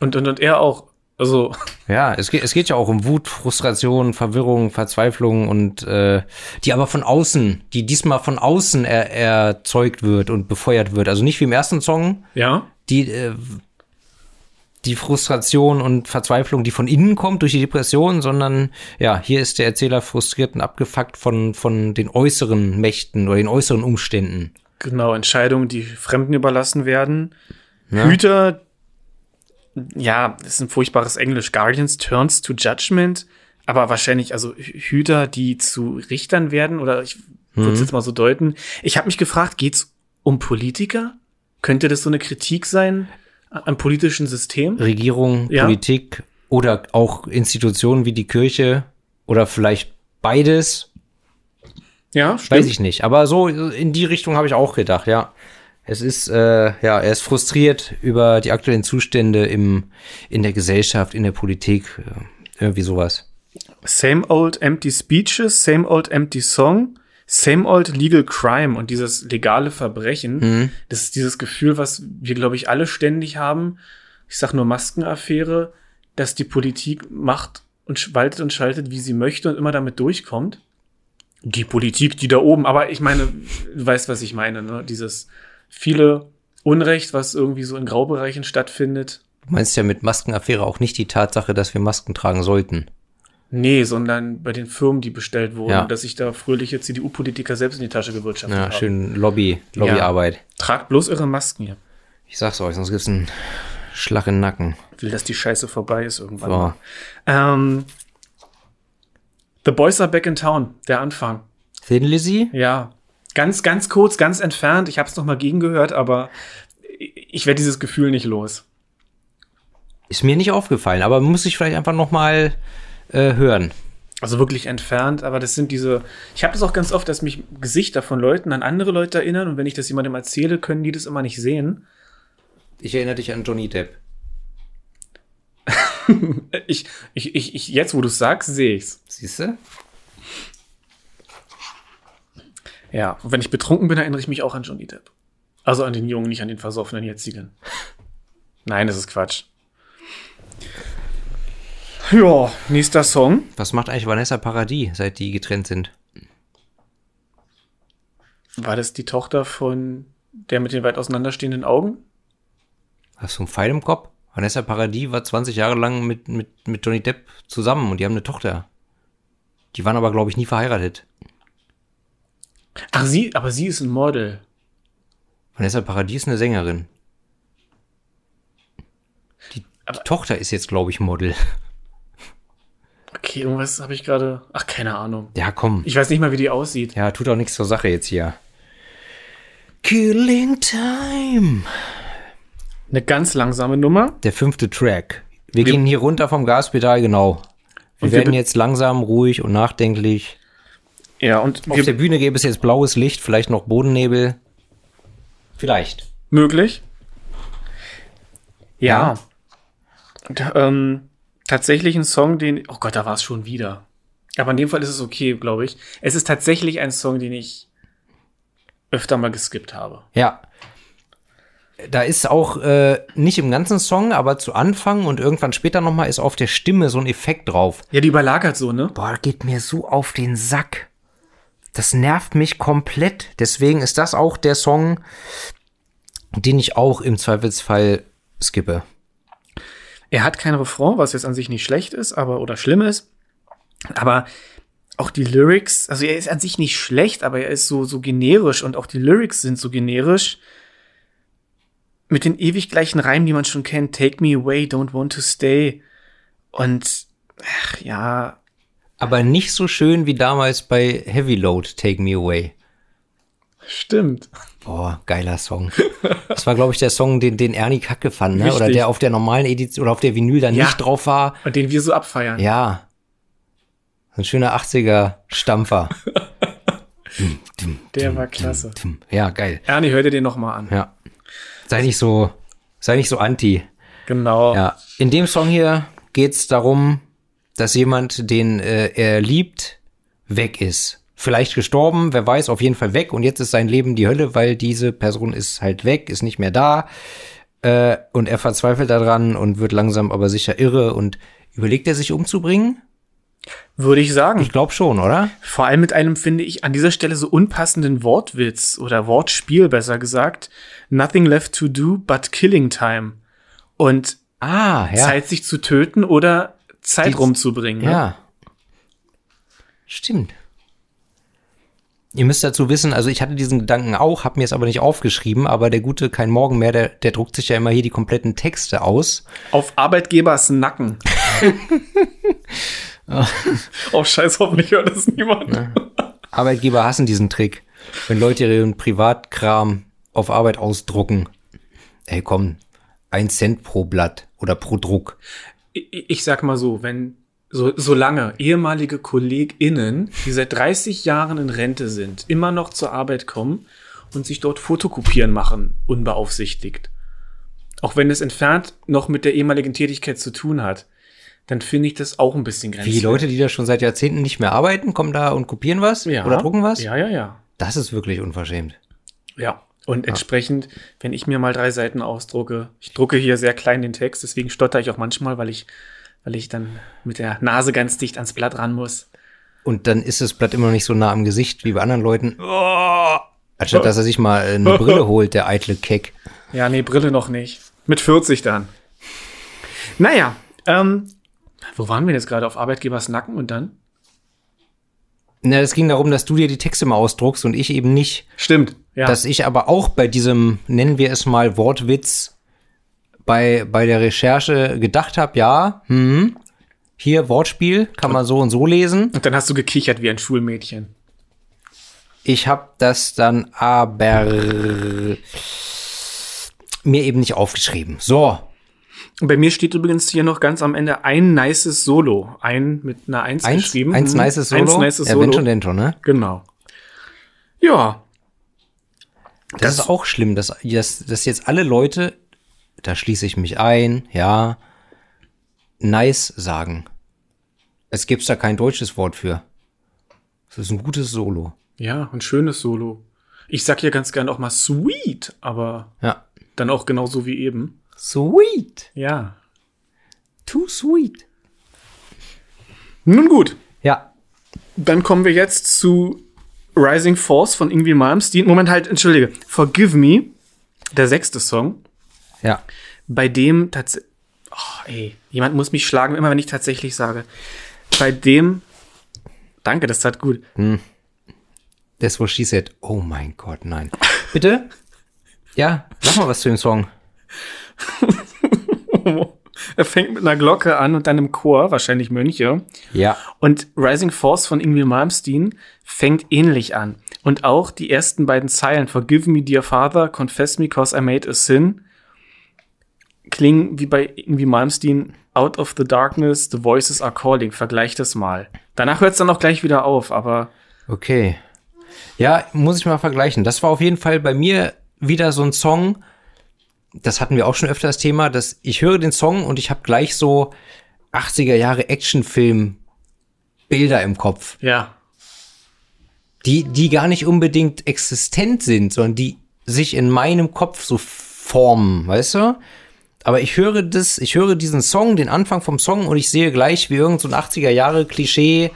Und, und, und er auch. Also, Ja, es geht, es geht ja auch um Wut, Frustration, Verwirrung, Verzweiflung und äh, die aber von außen, die diesmal von außen er, erzeugt wird und befeuert wird. Also nicht wie im ersten Song, ja. die äh, die Frustration und Verzweiflung, die von innen kommt durch die Depression, sondern ja, hier ist der Erzähler frustriert und abgefuckt von von den äußeren Mächten oder den äußeren Umständen. Genau, Entscheidungen, die Fremden überlassen werden. Ja. Hüter, ja, das ist ein furchtbares Englisch. Guardians turns to judgment. Aber wahrscheinlich, also Hüter, die zu Richtern werden, oder ich würde es Mhm. jetzt mal so deuten. Ich habe mich gefragt, geht's um Politiker? Könnte das so eine Kritik sein am politischen System? Regierung, Ja. Politik oder auch Institutionen wie die Kirche oder vielleicht beides, Ja, weiß ich nicht. Aber so in die Richtung habe ich auch gedacht, ja. Es ist, äh, ja, er ist frustriert über die aktuellen Zustände im, in der Gesellschaft, in der Politik, äh, irgendwie sowas. Same old empty speeches, same old empty song, same old legal crime und dieses legale Verbrechen, Mhm. das ist dieses Gefühl, was wir, glaube ich, alle ständig haben. Ich sag nur Maskenaffäre, dass die Politik macht und waltet und schaltet, wie sie möchte und immer damit durchkommt. Die Politik, die da oben, aber ich meine, du weißt, was ich meine, ne? Dieses viele Unrecht, was irgendwie so in Graubereichen stattfindet. Du meinst ja mit Maskenaffäre auch nicht die Tatsache, dass wir Masken tragen sollten. Nee, sondern bei den Firmen, die bestellt wurden, Ja. dass sich da fröhliche CDU-Politiker selbst in die Tasche gewirtschaftet Ja, haben. schön Lobby, Lobbyarbeit. Tragt bloß ihre Masken hier. Ich sag's euch, sonst gibt's einen Schlag in den Nacken. Will, dass die Scheiße vorbei ist irgendwann. So. Ähm, The Boys are back in town, der Anfang. Thin Lizzy? Ja, ganz, ganz kurz, ganz entfernt. Ich habe es noch mal gegengehört, aber ich werde dieses Gefühl nicht los. Ist mir nicht aufgefallen, aber muss ich vielleicht einfach noch mal äh, hören. Also wirklich entfernt, aber das sind diese. Ich habe das auch ganz oft, dass mich Gesichter von Leuten an andere Leute erinnern und wenn ich das jemandem erzähle, können die das immer nicht sehen. Ich erinnere dich an Johnny Depp. Ich, ich, ich, ich jetzt, wo du sagst, sehe ich's. Siehst du? Ja, und wenn ich betrunken bin, erinnere ich mich auch an Johnny Depp. Also an den Jungen, nicht an den versoffenen jetzigen. Nein, das ist Quatsch. Ja, nächster Song. Was macht eigentlich Vanessa Paradis, seit die getrennt sind? War das die Tochter von der mit den weit auseinanderstehenden Augen? Hast du einen Pfeil im Kopf? Vanessa Paradis war 20 Jahre lang mit, mit, mit Johnny Depp zusammen und die haben eine Tochter. Die waren aber, glaube ich, nie verheiratet. Ach, sie, aber sie ist ein Model. Vanessa Paradis ist eine Sängerin. Die, die Tochter ist jetzt, glaube ich, Model. Okay, irgendwas habe ich gerade. Ach, keine Ahnung. Ja, komm. Ich weiß nicht mal, wie die aussieht. Ja, tut auch nichts zur Sache jetzt hier. Killing Time. Eine ganz langsame Nummer. Der fünfte Track. Wir, Wir- gehen hier runter vom Gaspedal, genau. Wir wir werden jetzt langsam, ruhig und nachdenklich. Ja, und Auf der Bühne gäbe es jetzt blaues Licht, vielleicht noch Bodennebel. Vielleicht. möglich. Ja. Ja. Ähm, tatsächlich ein Song, den. Oh Gott, da war es schon wieder. Aber in dem Fall ist es okay, glaube ich. Es ist tatsächlich ein Song, den ich öfter mal geskippt habe. Ja. Da ist auch äh, nicht im ganzen Song, aber zu Anfang und irgendwann später nochmal ist auf der Stimme so ein Effekt drauf. Ja, die überlagert so, ne? Boah, geht mir so auf den Sack. Das nervt mich komplett. Deswegen ist das auch der Song, den ich auch im Zweifelsfall skippe. Er hat kein Refrain, was jetzt an sich nicht schlecht ist, aber oder schlimm ist. Aber auch die Lyrics, also er ist an sich nicht schlecht, aber er ist so so generisch und auch die Lyrics sind so generisch mit den ewig gleichen Reimen, die man schon kennt. Take me away, don't want to stay. Und ach ja, Aber nicht so schön wie damals bei Heavy Load, Take Me Away. stimmt. Boah, geiler Song. Das war, glaube ich, der Song, den, den Ernie Kacke fand, ne? Oder der auf der normalen Edition oder auf der Vinyl dann Ja. nicht drauf war. Und den wir so abfeiern. Ja. Ein schöner 80er Stampfer. Der war klasse. Ja, geil. Ernie, hör dir den noch mal an. Ja. Sei nicht so, sei nicht so anti. Genau. Ja. In dem Song hier geht's darum, dass jemand, den äh, er liebt, weg ist. Vielleicht gestorben, wer weiß, auf jeden Fall weg. Und jetzt ist sein Leben die Hölle, weil diese Person ist halt weg, ist nicht mehr da. Äh, und er verzweifelt daran und wird langsam aber sicher irre und überlegt er sich umzubringen? Würde ich sagen. Ich glaube schon, oder? Vor allem mit einem, finde ich, an dieser Stelle so unpassenden Wortwitz oder Wortspiel, besser gesagt. Nothing left to do but killing time. Und Ah, ja. Zeit, sich zu töten oder Zeit Die- rumzubringen. Ne? Ja. Stimmt. Ihr müsst dazu wissen, also ich hatte diesen Gedanken auch, habe mir es aber nicht aufgeschrieben, aber der gute Kein Morgen mehr, der, der druckt sich ja immer hier die kompletten Texte aus. Auf Arbeitgebers Nacken. oh, scheiß, hoffentlich hört das niemand. Ne? Arbeitgeber hassen diesen Trick. Wenn Leute ihren Privatkram auf Arbeit ausdrucken. Ey, komm, ein Cent pro Blatt oder pro Druck. Ich, sag mal so, wenn so, solange ehemalige KollegInnen, die seit 30 Jahren in Rente sind, immer noch zur Arbeit kommen und sich dort Fotokopieren machen, unbeaufsichtigt. Auch wenn es entfernt noch mit der ehemaligen Tätigkeit zu tun hat, dann finde ich das auch ein bisschen grenzwertig. Wie Leute, die da schon seit Jahrzehnten nicht mehr arbeiten, kommen da und kopieren was ja, oder drucken was? Ja, ja, ja. Das ist wirklich unverschämt. Ja. Und entsprechend, wenn ich mir mal drei Seiten ausdrucke, ich drucke hier sehr klein den Text, deswegen stotter ich auch manchmal, weil ich weil ich dann mit der Nase ganz dicht ans Blatt ran muss. Und dann ist das Blatt immer noch nicht so nah am Gesicht wie bei anderen Leuten. Oh. Anstatt dass er sich mal eine Brille holt, der eitle Keck. Ja, nee, Brille noch nicht. Mit 40 dann. Naja, ähm, wo waren wir jetzt gerade? Auf Arbeitgebers Nacken und dann? Na, es ging darum, dass du dir die Texte mal ausdruckst und ich eben nicht. Stimmt, ja. Dass ich aber auch bei diesem, nennen wir es mal, Wortwitz bei, bei der Recherche gedacht habe, ja, hm, hier Wortspiel, kann man so und so lesen. Und dann hast du gekichert wie ein Schulmädchen. Ich habe das dann aber mir eben nicht aufgeschrieben. So. Bei mir steht übrigens hier noch ganz am Ende ein nices Solo. Ein mit einer Eins, eins geschrieben. Eins nices Solo. Eins nices Solo. Ja, dentro, ne? Genau. Ja. Das, das, ist auch schlimm, dass, dass, dass jetzt alle Leute da schließe ich mich ein, ja, nice sagen. Es gibt da kein deutsches Wort für. Es ist ein gutes Solo. Ja, ein schönes Solo. Ich sag ja ganz gern auch mal sweet, aber ja. dann auch genauso wie eben. Sweet. Ja. Too sweet. Nun gut. Ja. Dann kommen wir jetzt zu Rising Force von Ingwie Malmsteen. Moment halt, entschuldige. Forgive Me, der sechste Song. Ja. Bei dem tatsächlich. Oh, ey, jemand muss mich schlagen, immer wenn ich tatsächlich sage. Bei dem. Danke, das tat gut. Hm. Das, wo she said, oh mein Gott, nein. Bitte? Ja, sag mal was zu dem Song. er fängt mit einer Glocke an und dann im Chor, wahrscheinlich Mönche. Ja. Und Rising Force von Ingrid Malmsteen fängt ähnlich an. Und auch die ersten beiden Zeilen, Forgive me, dear Father, confess me, cause I made a sin, klingen wie bei irgendwie Malmsteen, Out of the Darkness, the voices are calling. Vergleich das mal. Danach hört es dann auch gleich wieder auf, aber. Okay. Ja, muss ich mal vergleichen. Das war auf jeden Fall bei mir wieder so ein Song. Das hatten wir auch schon öfter das Thema, dass ich höre den Song und ich habe gleich so 80er Jahre Actionfilm Bilder im Kopf. Ja. Die, die gar nicht unbedingt existent sind, sondern die sich in meinem Kopf so formen, weißt du? aber ich höre das, ich höre diesen Song, den Anfang vom Song und ich sehe gleich, wie irgend so ein 80er Jahre Klischee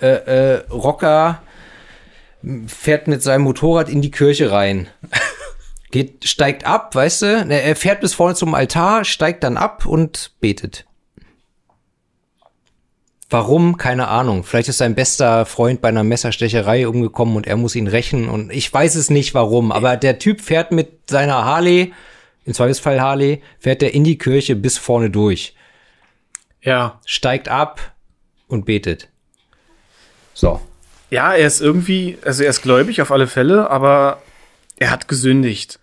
äh, äh, Rocker fährt mit seinem Motorrad in die Kirche rein. Geht, steigt ab, weißt du? Er fährt bis vorne zum Altar, steigt dann ab und betet. Warum? Keine Ahnung. Vielleicht ist sein bester Freund bei einer Messerstecherei umgekommen und er muss ihn rächen und ich weiß es nicht warum, aber der Typ fährt mit seiner Harley im Zweifelsfall Harley, fährt er in die Kirche bis vorne durch. Ja. Steigt ab und betet. So. Ja, er ist irgendwie, also er ist gläubig auf alle Fälle, aber er hat gesündigt.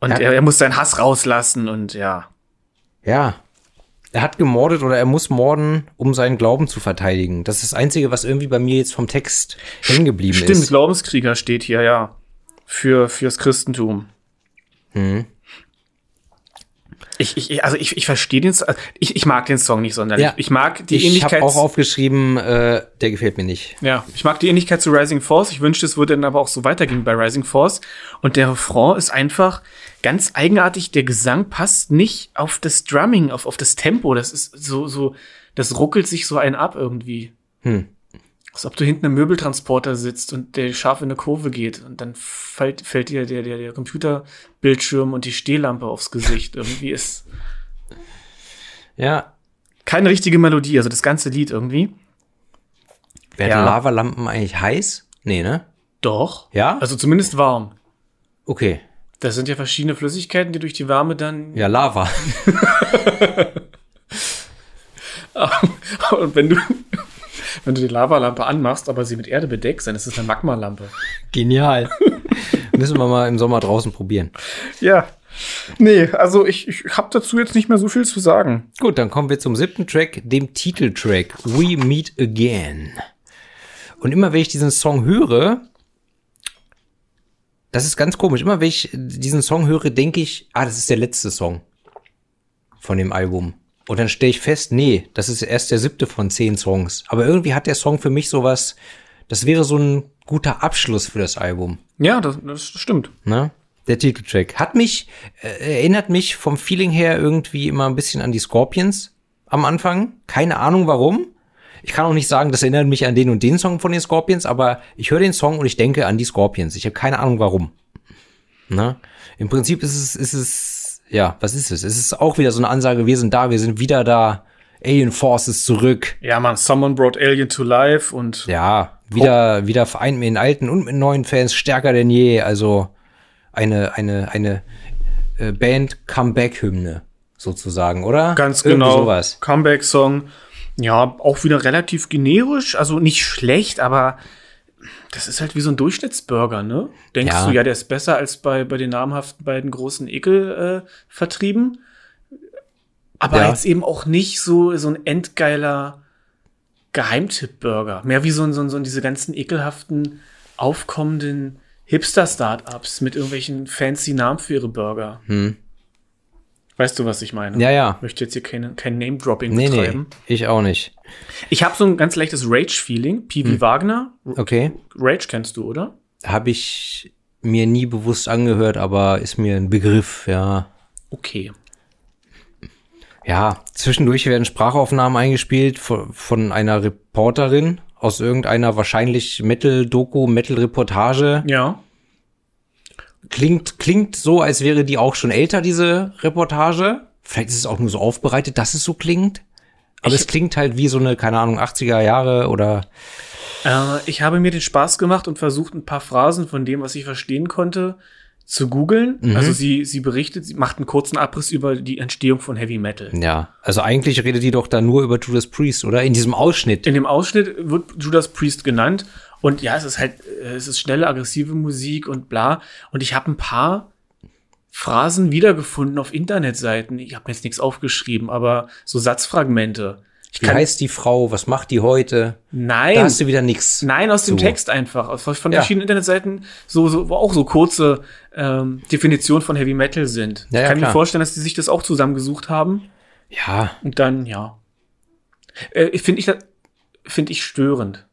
Und er, er muss seinen Hass rauslassen und ja. Ja. Er hat gemordet oder er muss morden, um seinen Glauben zu verteidigen. Das ist das Einzige, was irgendwie bei mir jetzt vom Text hängen geblieben ist. Stimmt, Glaubenskrieger steht hier, ja. Für, fürs Christentum. Hm. Ich, ich, also ich, ich verstehe den, also ich, ich mag den Song nicht sonderlich. Ja. Ich mag die ich Ähnlichkeit. Ich habe auch aufgeschrieben, äh, der gefällt mir nicht. Ja, ich mag die Ähnlichkeit zu Rising Force. Ich wünschte, es würde dann aber auch so weitergehen bei Rising Force. Und der Refrain ist einfach ganz eigenartig. Der Gesang passt nicht auf das Drumming, auf, auf das Tempo. Das ist so, so, das ruckelt sich so ein ab irgendwie. Hm. Als ob du hinten im Möbeltransporter sitzt und der scharf in eine Kurve geht und dann fällt, fällt dir der, der, der Computerbildschirm und die Stehlampe aufs Gesicht. Irgendwie ist. Ja. Keine richtige Melodie, also das ganze Lied irgendwie. Werden ja. Lavalampen eigentlich heiß? Nee, ne? Doch. Ja? Also zumindest warm. Okay. Das sind ja verschiedene Flüssigkeiten, die durch die Wärme dann. Ja, Lava. Und wenn du, wenn du die Lavalampe anmachst, aber sie mit Erde bedeckst, dann ist es eine Magmalampe. Genial. Müssen wir mal im Sommer draußen probieren. Ja. Nee, also ich, ich habe dazu jetzt nicht mehr so viel zu sagen. Gut, dann kommen wir zum siebten Track, dem Titeltrack We Meet Again. Und immer wenn ich diesen Song höre, das ist ganz komisch, immer wenn ich diesen Song höre, denke ich, ah, das ist der letzte Song von dem Album. Und dann stelle ich fest, nee, das ist erst der siebte von zehn Songs. Aber irgendwie hat der Song für mich sowas, das wäre so ein guter Abschluss für das Album. Ja, das, das stimmt. Ne? Der Titeltrack. Hat mich, äh, erinnert mich vom Feeling her irgendwie immer ein bisschen an die Scorpions am Anfang. Keine Ahnung warum. Ich kann auch nicht sagen, das erinnert mich an den und den Song von den Scorpions, aber ich höre den Song und ich denke an die Scorpions. Ich habe keine Ahnung warum. Ne? Im Prinzip ist es, ist es, ja, was ist es? Es ist auch wieder so eine Ansage, wir sind da, wir sind wieder da. Alien Forces zurück. Ja, man, someone brought Alien to life und. Ja, wieder, wieder vereint mit den alten und mit neuen Fans stärker denn je. Also eine, eine, eine äh, Band-Comeback-Hymne sozusagen, oder? Ganz genau. Comeback-Song. Ja, auch wieder relativ generisch, also nicht schlecht, aber das ist halt wie so ein Durchschnittsburger, ne? Denkst Ja. du, ja, der ist besser als bei, bei den namhaften beiden großen Ekel äh, vertrieben. Aber Ja. jetzt eben auch nicht so, so ein endgeiler Geheimtipp-Burger. Mehr wie so ein, so ein, so ein diese ganzen ekelhaften, aufkommenden Hipster-Startups mit irgendwelchen fancy Namen für ihre Burger. Hm. Weißt du, was ich meine? Ja, ja. möchte jetzt hier keine, kein Name-Dropping Nee, nee, betreiben. ich auch nicht. Ich habe so ein ganz leichtes Rage-Feeling. P.V. Hm. Wagner. Okay. Rage kennst du, oder? Habe ich mir nie bewusst angehört, aber ist mir ein Begriff, ja. Okay. Ja, zwischendurch werden Sprachaufnahmen eingespielt von, von einer Reporterin aus irgendeiner wahrscheinlich Metal-Doku, Metal-Reportage. Ja. Klingt, klingt so, als wäre die auch schon älter, diese Reportage. Vielleicht ist es auch nur so aufbereitet, dass es so klingt. Aber Ich- es klingt halt wie so eine, keine Ahnung, 80er Jahre oder Äh, ich habe mir den Spaß gemacht und versucht, ein paar Phrasen von dem, was ich verstehen konnte, zu googeln. Mhm. Also sie, sie berichtet, sie macht einen kurzen Abriss über die Entstehung von Heavy Metal. ja. Also eigentlich redet die doch da nur über Judas Priest, oder? In diesem Ausschnitt. In dem Ausschnitt wird Judas Priest genannt. Und ja, es ist halt, äh, es ist schnelle, aggressive Musik und bla. Und ich habe ein paar Phrasen wiedergefunden auf Internetseiten. Ich habe mir jetzt nichts aufgeschrieben, aber so Satzfragmente. Ich Wie heißt die Frau? Was macht die heute? nein, Da hast du wieder nix. nein, aus dem So. Text einfach. Aus, von Ja. verschiedenen Internetseiten, so, so, wo auch so kurze ähm, Definitionen von Heavy Metal sind. Ja, ja, ich kann mir klar. vorstellen, dass die sich das auch zusammengesucht haben. Ja, Und dann, ja. Äh, Finde ich, das- find ich störend.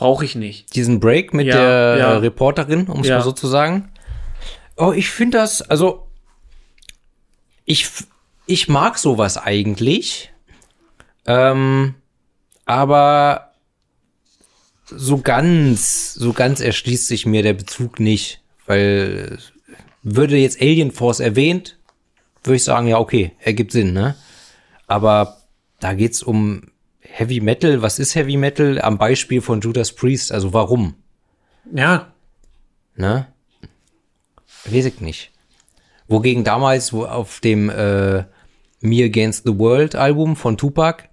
Brauche ich nicht. diesen Break mit Ja, der ja. Reporterin, um es Ja. mal so zu sagen. Oh, ich finde das, also ich, ich mag sowas eigentlich, ähm, aber so ganz, so ganz erschließt sich mir der Bezug nicht, weil äh, würde jetzt Alien Force erwähnt, würde ich sagen, ja, okay, ergibt Sinn, ne? Aber da geht's um Heavy Metal. Was ist Heavy Metal? Am Beispiel von Judas Priest. Also warum? Ja, Ne? Weiß ich nicht. Wogegen damals wo auf dem äh, Me Against the World Album von Tupac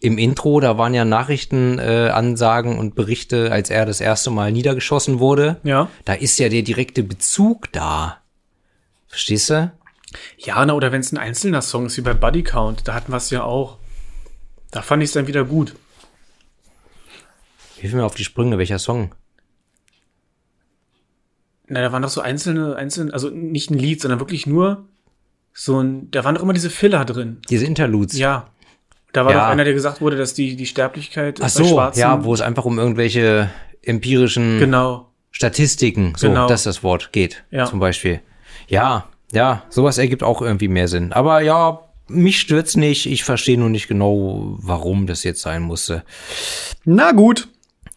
im Intro, da waren ja Nachrichtenansagen äh, Ansagen und Berichte, als er das erste Mal niedergeschossen wurde. ja. Da ist ja der direkte Bezug da. Verstehst du? Ja, na, oder wenn es ein einzelner Song ist, wie bei Buddy Count, da hatten wir es ja auch. Da fand ich es dann wieder gut. Hilf mir auf die Sprünge, welcher Song? Na, da waren doch so einzelne, einzelne, also nicht ein Lied, sondern wirklich nur so ein, da waren doch immer diese Filler drin. Diese Interludes. Ja. Da war Ja. doch einer, der gesagt wurde, dass die, die Sterblichkeit Ach so, ja, wo es einfach um irgendwelche empirischen Genau. Statistiken, so, Genau. das ist das Wort, geht, Ja. zum Beispiel. Ja, ja, sowas ergibt auch irgendwie mehr Sinn. Aber ja, mich stört's nicht. Ich verstehe nur nicht genau, warum das jetzt sein musste. Na gut.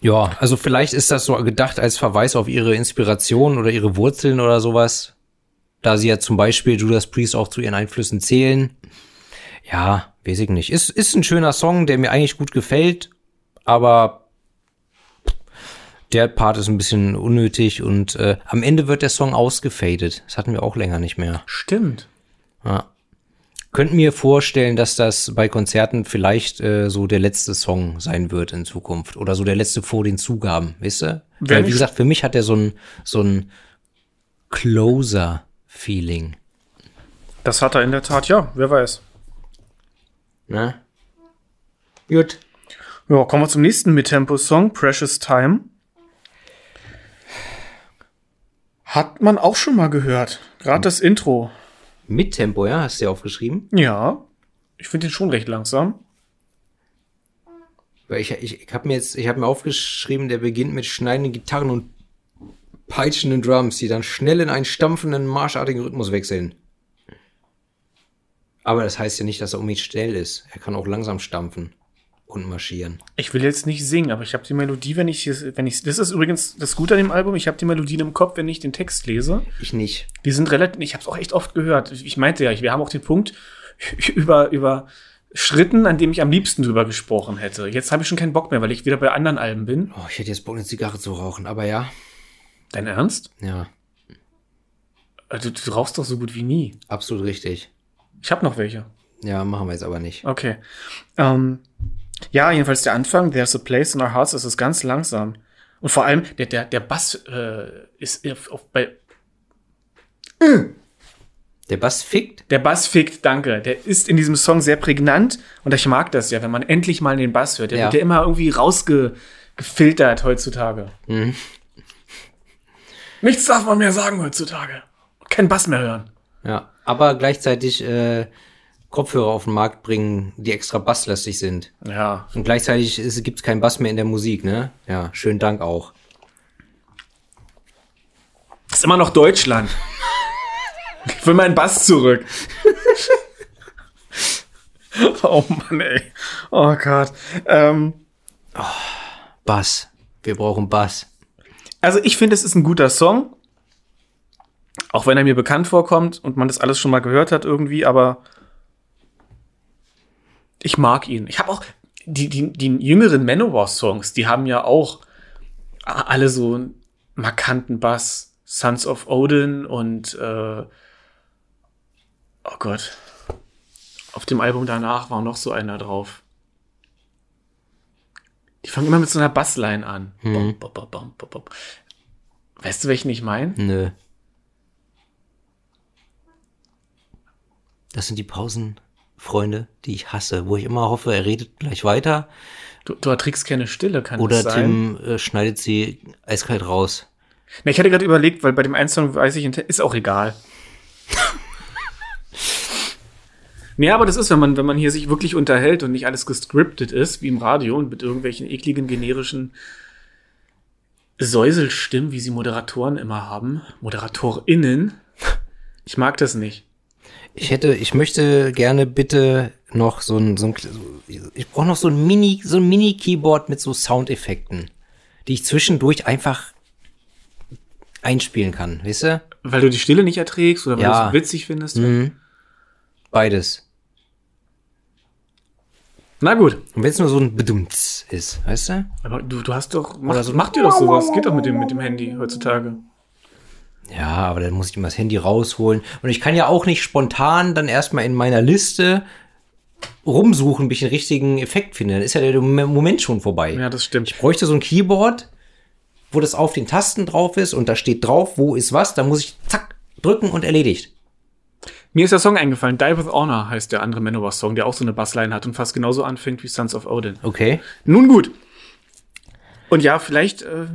Ja, also vielleicht ist das so gedacht als Verweis auf ihre Inspiration oder ihre Wurzeln oder sowas. Da sie ja zum Beispiel Judas Priest auch zu ihren Einflüssen zählen. Ja, weiß ich nicht. Ist, ist ein schöner Song, der mir eigentlich gut gefällt, aber Der Part ist ein bisschen unnötig und äh, am Ende wird der Song ausgefadet. Das hatten wir auch länger nicht mehr. Stimmt. Ja. Könnten mir vorstellen, dass das bei Konzerten vielleicht äh, so der letzte Song sein wird in Zukunft. Oder so der letzte vor den Zugaben, weißt du? Wenn Weil, wie gesagt, für mich hat der so ein, so ein Closer-Feeling. Das hat er in der Tat, ja, wer weiß. Ne? Gut. Ja, kommen wir zum nächsten Mittempo-Song, Precious Time. Hat man auch schon mal gehört. Gerade das Intro. Mit Tempo, ja? Hast du ja aufgeschrieben? Ja. Ich finde den schon recht langsam. Weil ich, ich, ich habe mir jetzt, ich habe mir aufgeschrieben, der beginnt mit schneidenden Gitarren und peitschenden Drums, die dann schnell in einen stampfenden, marschartigen Rhythmus wechseln. Aber das heißt ja nicht, dass er unbedingt schnell ist. Er kann auch langsam stampfen und marschieren. Ich will jetzt nicht singen, aber ich habe die Melodie, wenn ich wenn ich, das ist übrigens das Gute an dem Album, ich habe die Melodien im Kopf, wenn ich den Text lese. Ich nicht. Die sind relativ, ich habe es auch echt oft gehört. Ich meinte ja, wir haben auch den Punkt über, über Schritten, an dem ich am liebsten drüber gesprochen hätte. Jetzt habe ich schon keinen Bock mehr, weil ich wieder bei anderen Alben bin. Oh, ich hätte jetzt Bock, eine Zigarre zu rauchen, aber ja. Dein Ernst? Ja, Also, du rauchst doch so gut wie nie. absolut richtig. Ich habe noch welche. Ja, machen wir jetzt aber nicht. Okay. Ähm, ja, jedenfalls der Anfang, There's a Place in Our Hearts, das ist ganz langsam. Und vor allem, der, der, der Bass äh, ist auf, bei. Der Bass fickt. Der Bass fickt, danke. Der ist in diesem Song sehr prägnant und ich mag das ja, wenn man endlich mal den Bass hört. Der Ja. wird ja immer irgendwie rausgefiltert heutzutage. Mhm. Nichts darf man mehr sagen heutzutage. Kein Bass mehr hören. Ja, aber gleichzeitig äh, Kopfhörer auf den Markt bringen, die extra basslastig sind. Ja. Und gleichzeitig gibt es keinen Bass mehr in der Musik, ne? Ja, schönen Dank auch. Das ist immer noch Deutschland. Ich will meinen Bass zurück. oh Mann, ey. Oh Gott. Ähm, Bass. Wir brauchen Bass. also ich finde, es ist ein guter Song. Auch wenn er mir bekannt vorkommt und man das alles schon mal gehört hat irgendwie, aber ich mag ihn. Ich habe auch die, die, die jüngeren Manowar-Songs, die haben ja auch alle so einen markanten Bass. Sons of Odin und äh, oh Gott. Auf dem Album danach war noch so einer drauf. Die fangen immer mit so einer Bassline an. Bom, bom, bom, bom. Weißt du, welchen ich meine? Nö. Das sind die Pausenfreunde, die ich hasse, wo ich immer hoffe, er redet gleich weiter. Du, du erträgst keine Stille, kann Oder das sein? Tim äh, schneidet sie eiskalt raus. Na, ich hatte gerade überlegt, weil bei dem einen Song weiß ich, ist auch egal. nee, aber das ist, wenn man, wenn man hier sich wirklich unterhält und nicht alles gescriptet ist, wie im Radio und mit irgendwelchen ekligen, generischen Säuselstimmen, wie sie Moderatoren immer haben. ModeratorInnen. Ich mag das nicht. Ich hätte, ich möchte gerne bitte noch so ein, so ein ich brauche noch so ein Mini, so ein Mini-Keyboard mit so Soundeffekten, die ich zwischendurch einfach einspielen kann, weißt du? Weil du die Stille nicht erträgst oder weil Ja. du es witzig findest. Mhm. Beides. Na gut. Und wenn es nur so ein Bedumts ist, weißt du? Aber du, du hast doch, mach, Oder so- mach dir doch sowas. Geht doch mit dem, mit dem Handy heutzutage. Ja, aber dann muss ich immer das Handy rausholen. Und ich kann ja auch nicht spontan dann erstmal in meiner Liste rumsuchen, bis ich den richtigen Effekt finde. Dann ist ja der Moment schon vorbei. Ja, das stimmt. Ich bräuchte so ein Keyboard, wo das auf den Tasten drauf ist und da steht drauf, wo ist was. Da muss ich zack drücken und erledigt. Mir ist der Song eingefallen. Die with Honor heißt der andere Manowar-Song, der auch so eine Bassline hat und fast genauso anfängt wie Sons of Odin. Okay. Nun gut. Und ja, vielleicht äh,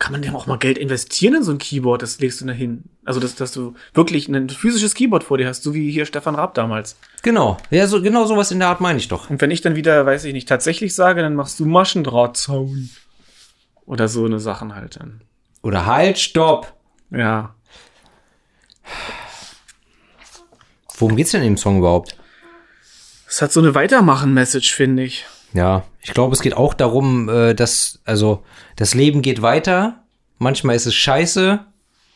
kann man dem auch mal Geld investieren in so ein Keyboard, das legst du da hin. Also, dass, dass du wirklich ein physisches Keyboard vor dir hast, so wie hier Stefan Raab damals. Genau. Ja, so, genau sowas in der Art meine ich doch. Und wenn ich dann wieder, weiß ich nicht, tatsächlich sage, dann machst du Maschendrahtzaun. Oder so eine Sachen halt dann. Oder halt, stopp. Ja. Worum geht's denn im Song überhaupt? Es hat so eine Weitermachen-Message, finde ich. Ja, ich glaube, es geht auch darum, äh, dass, also, das Leben geht weiter. Manchmal ist es scheiße,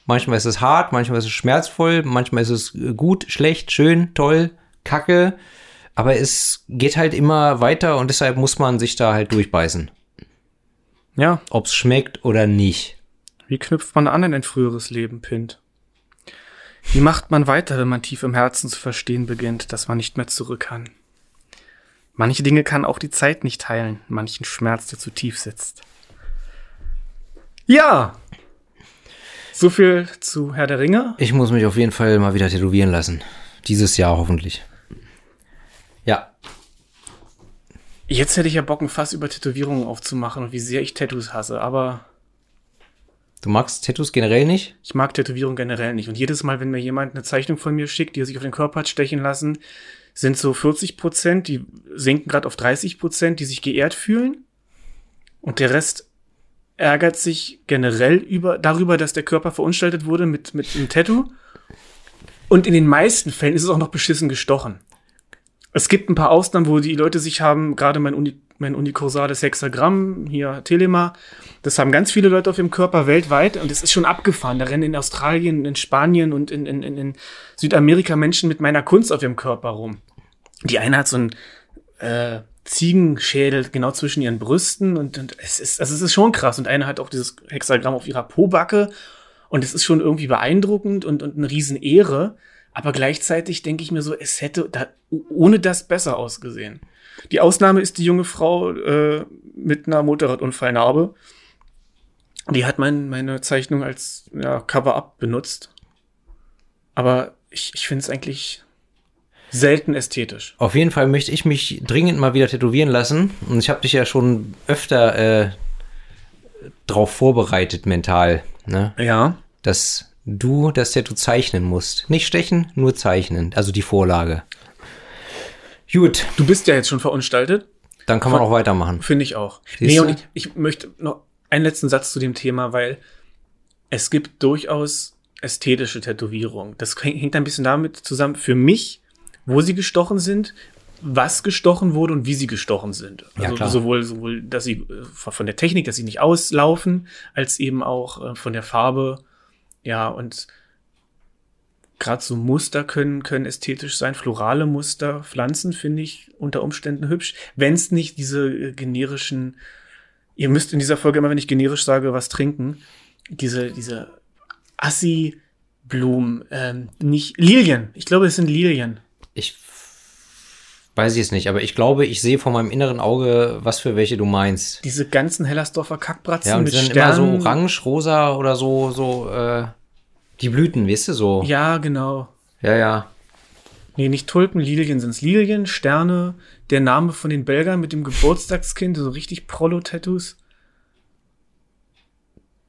manchmal ist es hart, manchmal ist es schmerzvoll, manchmal ist es äh, gut, schlecht, schön, toll, kacke. Aber es geht halt immer weiter und deshalb muss man sich da halt durchbeißen. Ja, Ob's schmeckt oder nicht. wie knüpft man an in ein früheres Leben, Pint? Wie macht man weiter, wenn man tief im Herzen zu verstehen beginnt, dass man nicht mehr zurück kann? Manche Dinge kann auch die Zeit nicht heilen, manchen Schmerz, der zu tief sitzt. Ja! So viel zu Herr der Ringe. Ich muss mich auf jeden Fall mal wieder tätowieren lassen. Dieses Jahr hoffentlich. Ja, Jetzt hätte ich ja Bock, ein Fass über Tätowierungen aufzumachen und wie sehr ich Tattoos hasse, aber du magst Tattoos generell nicht? ich mag Tätowierungen generell nicht. Und jedes Mal, wenn mir jemand eine Zeichnung von mir schickt, die er sich auf den Körper hat stechen lassen, sind so 40 Prozent, die sinken gerade auf 30 Prozent, die sich geehrt fühlen. Und der Rest ärgert sich generell über, darüber, dass der Körper verunstaltet wurde mit, mit einem Tattoo. Und in den meisten Fällen ist es auch noch beschissen gestochen. Es gibt ein paar Ausnahmen, wo die Leute sich haben, gerade mein, Uni, mein unikursales Hexagramm, hier Telema, das haben ganz viele Leute auf ihrem Körper weltweit und es ist schon abgefahren. Da rennen in Australien, in Spanien und in, in, in, in Südamerika Menschen mit meiner Kunst auf ihrem Körper rum. Die eine hat so ein äh, Ziegenschädel genau zwischen ihren Brüsten und, und es ist, also es ist schon krass. Und eine hat auch dieses Hexagramm auf ihrer Pobacke und es ist schon irgendwie beeindruckend und, und eine Riesenehre. Aber gleichzeitig denke ich mir so, es hätte da ohne das besser ausgesehen. Die Ausnahme ist die junge Frau äh, mit einer Motorradunfallnarbe. Die hat mein, meine Zeichnung als ja, Cover-up benutzt. Aber ich, ich finde es eigentlich selten ästhetisch. Auf jeden Fall möchte ich mich dringend mal wieder tätowieren lassen. Und ich habe dich ja schon öfter äh, drauf vorbereitet mental, ne? Ja. dass du das Tattoo zeichnen musst. Nicht stechen, nur zeichnen. Also die Vorlage. Gut, Du bist ja jetzt schon verunstaltet. dann kann man auch weitermachen. Finde ich auch. Siehst nee, du? und ich, ich möchte noch einen letzten Satz zu dem Thema, weil es gibt durchaus ästhetische Tätowierungen. Das häng- hängt ein bisschen damit zusammen, für mich, wo sie gestochen sind, was gestochen wurde und wie sie gestochen sind. Ja, Also klar. sowohl, sowohl, dass sie äh, von der Technik, dass sie nicht auslaufen, als eben auch äh, von der Farbe. Ja, und gerade so Muster können, können ästhetisch sein. Florale Muster, Pflanzen finde ich unter Umständen hübsch. Wenn es nicht diese äh, generischen, ihr müsst in dieser Folge immer, wenn ich generisch sage, was trinken, diese, diese Assi-Blumen, ähm, nicht, Lilien. Ich glaube, es sind Lilien. Ich weiß ich es nicht, aber ich glaube, ich sehe vor meinem inneren Auge, was für welche du meinst. Diese ganzen Hellersdorfer Kackbratzen Ja, und mit sind immer Sternen. so orange, rosa oder so, so, äh, die Blüten, weißt du, so. Ja, genau. ja. ja. Nee, nicht Tulpen, Lilien sind's. Lilien, Sterne, der Name von den Belgern mit dem Geburtstagskind, so richtig Prolo-Tattoos.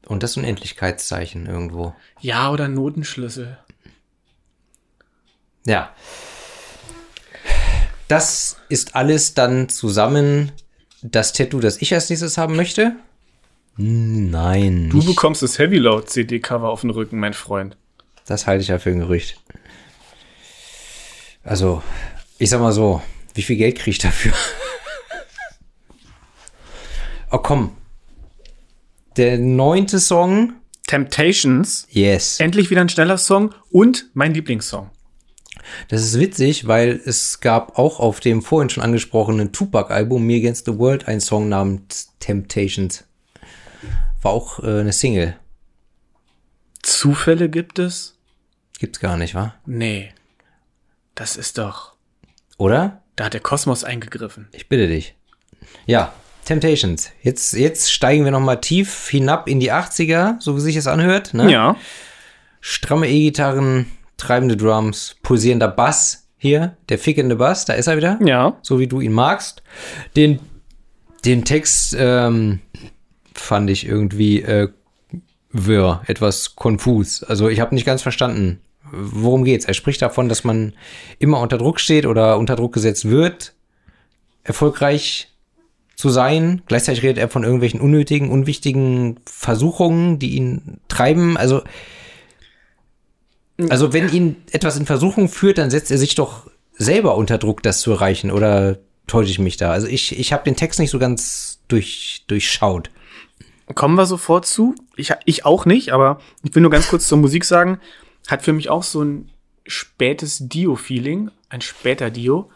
Und das Unendlichkeitszeichen irgendwo. Ja, oder Notenschlüssel. Ja. Das ist alles dann zusammen das Tattoo, das ich als nächstes haben möchte? Nein. Du bekommst das Heavy Load CD-Cover auf den Rücken, mein Freund. Das halte ich ja für ein Gerücht. Also, ich sag mal so, wie viel Geld krieg ich dafür? oh komm. Der neunte Song. Temptations. Yes. Endlich wieder ein schneller Song und mein Lieblingssong. Das ist witzig, weil es gab auch auf dem vorhin schon angesprochenen Tupac-Album Me Against the World einen Song namens Temptations. War auch äh, eine Single. Zufälle gibt es? Gibt's gar nicht, wa? Nee. Das ist doch. Oder? Da hat der Kosmos eingegriffen. Ich bitte dich. Ja, Temptations. Jetzt, jetzt steigen wir noch mal tief hinab in die 80er, so wie sich es anhört. Ne? Ja. Stramme E-Gitarren, treibende Drums, pulsierender Bass. Hier, der fickende Bass, da ist er wieder. Ja. So wie du ihn magst. Den, den Text ähm, fand ich irgendwie äh, wirr, etwas konfus. Also ich habe nicht ganz verstanden, worum geht's. Er spricht davon, dass man immer unter Druck steht oder unter Druck gesetzt wird, erfolgreich zu sein. Gleichzeitig redet er von irgendwelchen unnötigen, unwichtigen Versuchungen, die ihn treiben. Also, also wenn ihn etwas in Versuchung führt, dann setzt er sich doch selber unter Druck, das zu erreichen. Oder täusche ich mich da? Also ich, ich habe den Text nicht so ganz durch, durchschaut. Kommen wir sofort zu. Ich, ich auch nicht, aber ich will nur ganz kurz zur Musik sagen. Hat für mich auch so ein spätes Dio-Feeling, ein später Dio.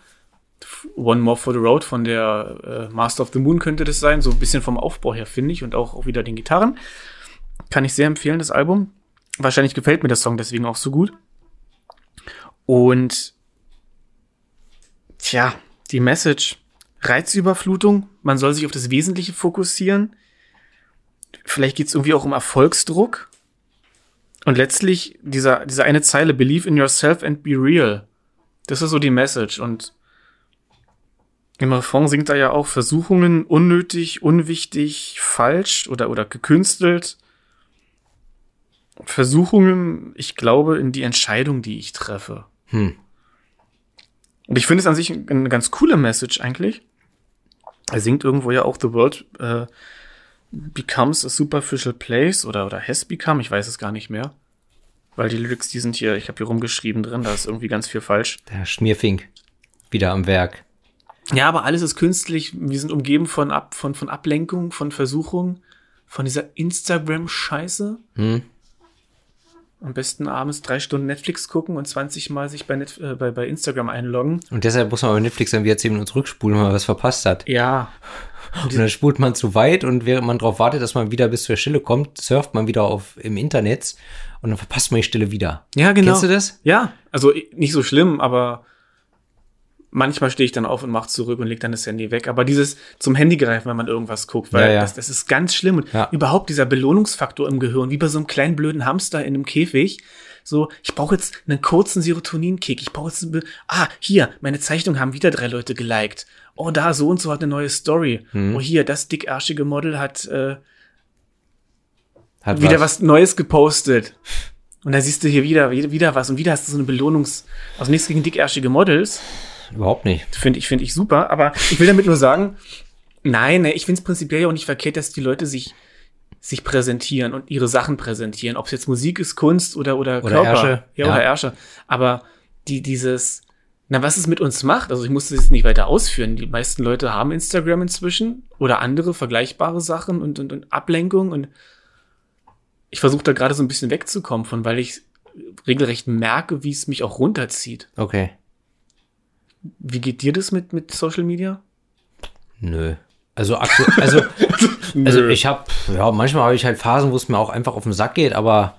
One More for the Road von der äh, Master of the Moon könnte das sein. So ein bisschen vom Aufbau her, finde ich. Und auch, auch wieder den Gitarren. Kann ich sehr empfehlen, das Album. Wahrscheinlich gefällt mir der Song deswegen auch so gut. Und tja, die Message. Reizüberflutung. Man soll sich auf das Wesentliche fokussieren. Vielleicht geht es irgendwie auch um Erfolgsdruck. Und letztlich dieser, dieser eine Zeile, Believe in yourself and be real. Das ist so die Message. Und im Refrain singt er ja auch Versuchungen unnötig, unwichtig, falsch oder, oder gekünstelt. Versuchungen, ich glaube, in die Entscheidung, die ich treffe. Hm. Und ich finde es an sich eine ganz coole Message eigentlich. Er singt irgendwo ja auch The World äh, becomes a superficial place oder, oder has become, ich weiß es gar nicht mehr. Weil die Lyrics, die sind hier, ich habe hier rumgeschrieben drin, da ist irgendwie ganz viel falsch. Der Schmierfink. Wieder am Werk. Ja, aber alles ist künstlich. Wir sind umgeben von, Ab, von, von Ablenkung, von Versuchung, von dieser Instagram-Scheiße. Hm. Am besten abends drei Stunden Netflix gucken und 20 Mal sich bei, Net, äh, bei, bei Instagram einloggen. Und deshalb muss man bei Netflix dann wieder 10 Minuten zurückspulen, wenn man was verpasst hat. Ja. Und dann spult man zu weit und während man darauf wartet, dass man wieder bis zur Stille kommt, surft man wieder auf im Internet und dann verpasst man die Stille wieder. Ja, genau. Kennst du das? Ja, also nicht so schlimm, aber manchmal stehe ich dann auf und mache zurück und leg dann das Handy weg. Aber dieses zum Handy greifen, wenn man irgendwas guckt, weil Ja, ja. Das, das ist ganz schlimm. Und Ja. überhaupt dieser Belohnungsfaktor im Gehirn, wie bei so einem kleinen blöden Hamster in einem Käfig. So, ich brauche jetzt einen kurzen Serotoninkick. Ich brauche jetzt, ah, hier, meine Zeichnung haben wieder drei Leute geliked. Oh, da, so und so hat eine neue Story. Hm. Oh, hier, das dickärschige Model hat äh, Hat wieder was. Neues gepostet. Und da siehst du hier wieder, wieder, wieder was und wieder hast du so eine Belohnungs, also nichts gegen dickärschige Models. Überhaupt nicht. Finde ich, finde ich super. Aber ich will damit nur sagen, nein, ne, ich finde es prinzipiell ja auch nicht verkehrt, dass die Leute sich, sich präsentieren und ihre Sachen präsentieren. Ob es jetzt Musik ist, Kunst oder, oder, Oder Körper. Ärsche. Ja, Ja. oder Ärsche. Aber die, dieses, na, was es mit uns macht, also ich muss das jetzt nicht weiter ausführen. Die meisten Leute haben Instagram inzwischen oder andere vergleichbare Sachen und, und, und Ablenkung und ich versuche da gerade so ein bisschen wegzukommen von, weil ich regelrecht merke, wie es mich auch runterzieht. Okay. Wie geht dir das mit, mit Social Media? Nö. Also, also, also ich habe, ja, manchmal habe ich halt Phasen, wo es mir auch einfach auf den Sack geht, aber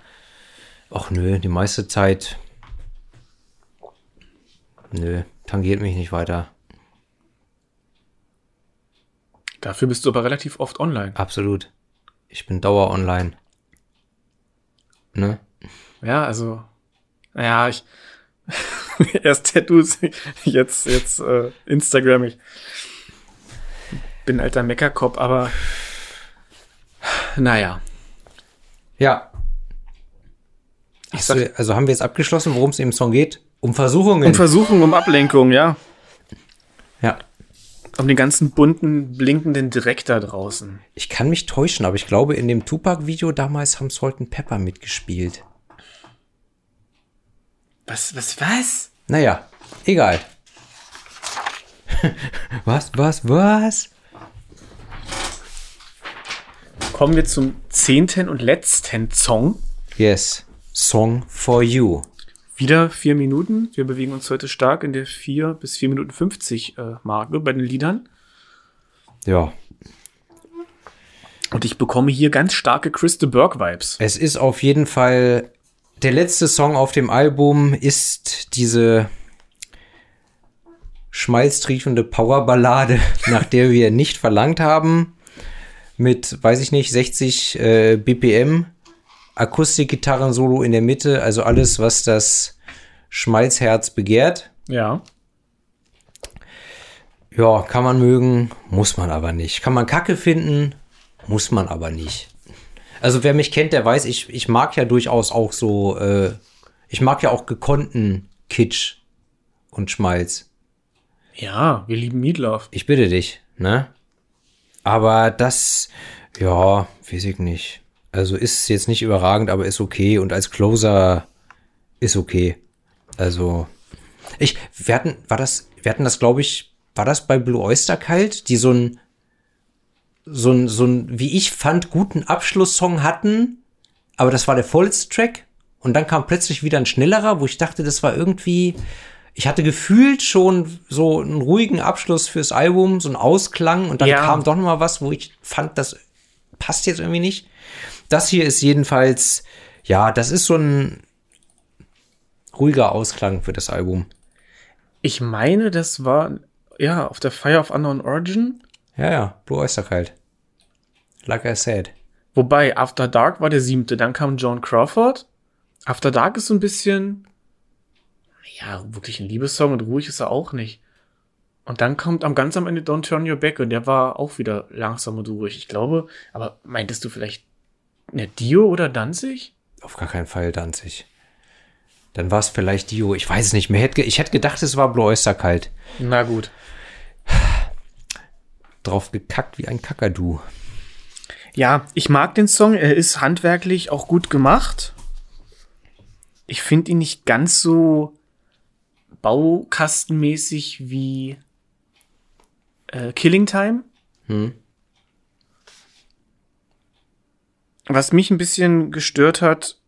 ach nö, die meiste Zeit, nö, tangiert mich nicht weiter. Dafür bist du aber relativ oft online. Absolut. Ich bin dauer online. Ne? Ja, also, ja, ich erst Tattoos, jetzt, jetzt äh, Instagram. Ich bin alter Meckerkopf, aber naja. Ja. Hast du, sag, also haben wir jetzt abgeschlossen, worum es im Song geht? Um Versuchungen. um Versuchung, um Ablenkung, ja. ja. Um den ganzen bunten, blinkenden Dreck da draußen. Ich kann mich täuschen, aber ich glaube, in dem Tupac-Video damals haben Salt and Pepper mitgespielt. Was, was, was? Naja, egal. was, was, was? Kommen wir zum zehnten und letzten Song. Yes. Song for you. Wieder vier Minuten. Wir bewegen uns heute stark in der vier bis vier Minuten 50 äh, Marke bei den Liedern. Ja. Und ich bekomme hier ganz starke Chris de Burgh Vibes. Es ist auf jeden Fall der letzte Song auf dem Album ist diese schmalztriefende Powerballade, nach der wir nicht verlangt haben. Mit, weiß ich nicht, 60 äh, BPM, Akustikgitarren-Solo in der Mitte, also alles, was das Schmalzherz begehrt. Ja. Ja, kann man mögen, muss man aber nicht. Kann man Kacke finden, muss man aber nicht. Also wer mich kennt, der weiß, ich, ich mag ja durchaus auch so, äh, ich mag ja auch gekonnten Kitsch und Schmalz. Ja, wir lieben Meatloaf. Ich bitte dich, ne? Aber das, ja, weiß ich nicht. Also ist jetzt nicht überragend, aber ist okay. Und als Closer ist okay. Also, ich, wir hatten, war das, wir hatten das, glaube ich, war das bei Blue Oyster Cult, die so ein, so ein, so ein, wie ich fand, guten Abschlusssong hatten, aber das war der vollste Track. Und dann kam plötzlich wieder ein schnellerer, wo ich dachte, das war irgendwie, ich hatte gefühlt schon so einen ruhigen Abschluss fürs Album, so einen Ausklang und dann Ja. kam doch noch mal was, wo ich fand, das passt jetzt irgendwie nicht. Das hier ist jedenfalls, ja, das ist so ein ruhiger Ausklang für das Album. Ich meine, das war, ja, auf der Fire of Unknown Origin. Ja, ja, Blue Oyster Cult. Like I said. Wobei, After Dark war der siebte, dann kam Joan Crawford. After Dark ist so ein bisschen, ja, wirklich ein Liebessong und ruhig ist er auch nicht. Und dann kommt am ganz am Ende Don't Turn Your Back und der war auch wieder langsam und ruhig. Ich glaube, aber meintest du vielleicht ne, Dio oder Danzig? Auf gar keinen Fall Danzig. Dann war es vielleicht Dio. Ich weiß es nicht mehr. Ich hätte gedacht, es war Blue Oyster Cult. Na gut. Drauf gekackt wie ein Kakadu. Ja, ich mag den Song. Er ist handwerklich auch gut gemacht. Ich finde ihn nicht ganz so baukastenmäßig wie äh, Killing Time. Hm. Was mich ein bisschen gestört hat,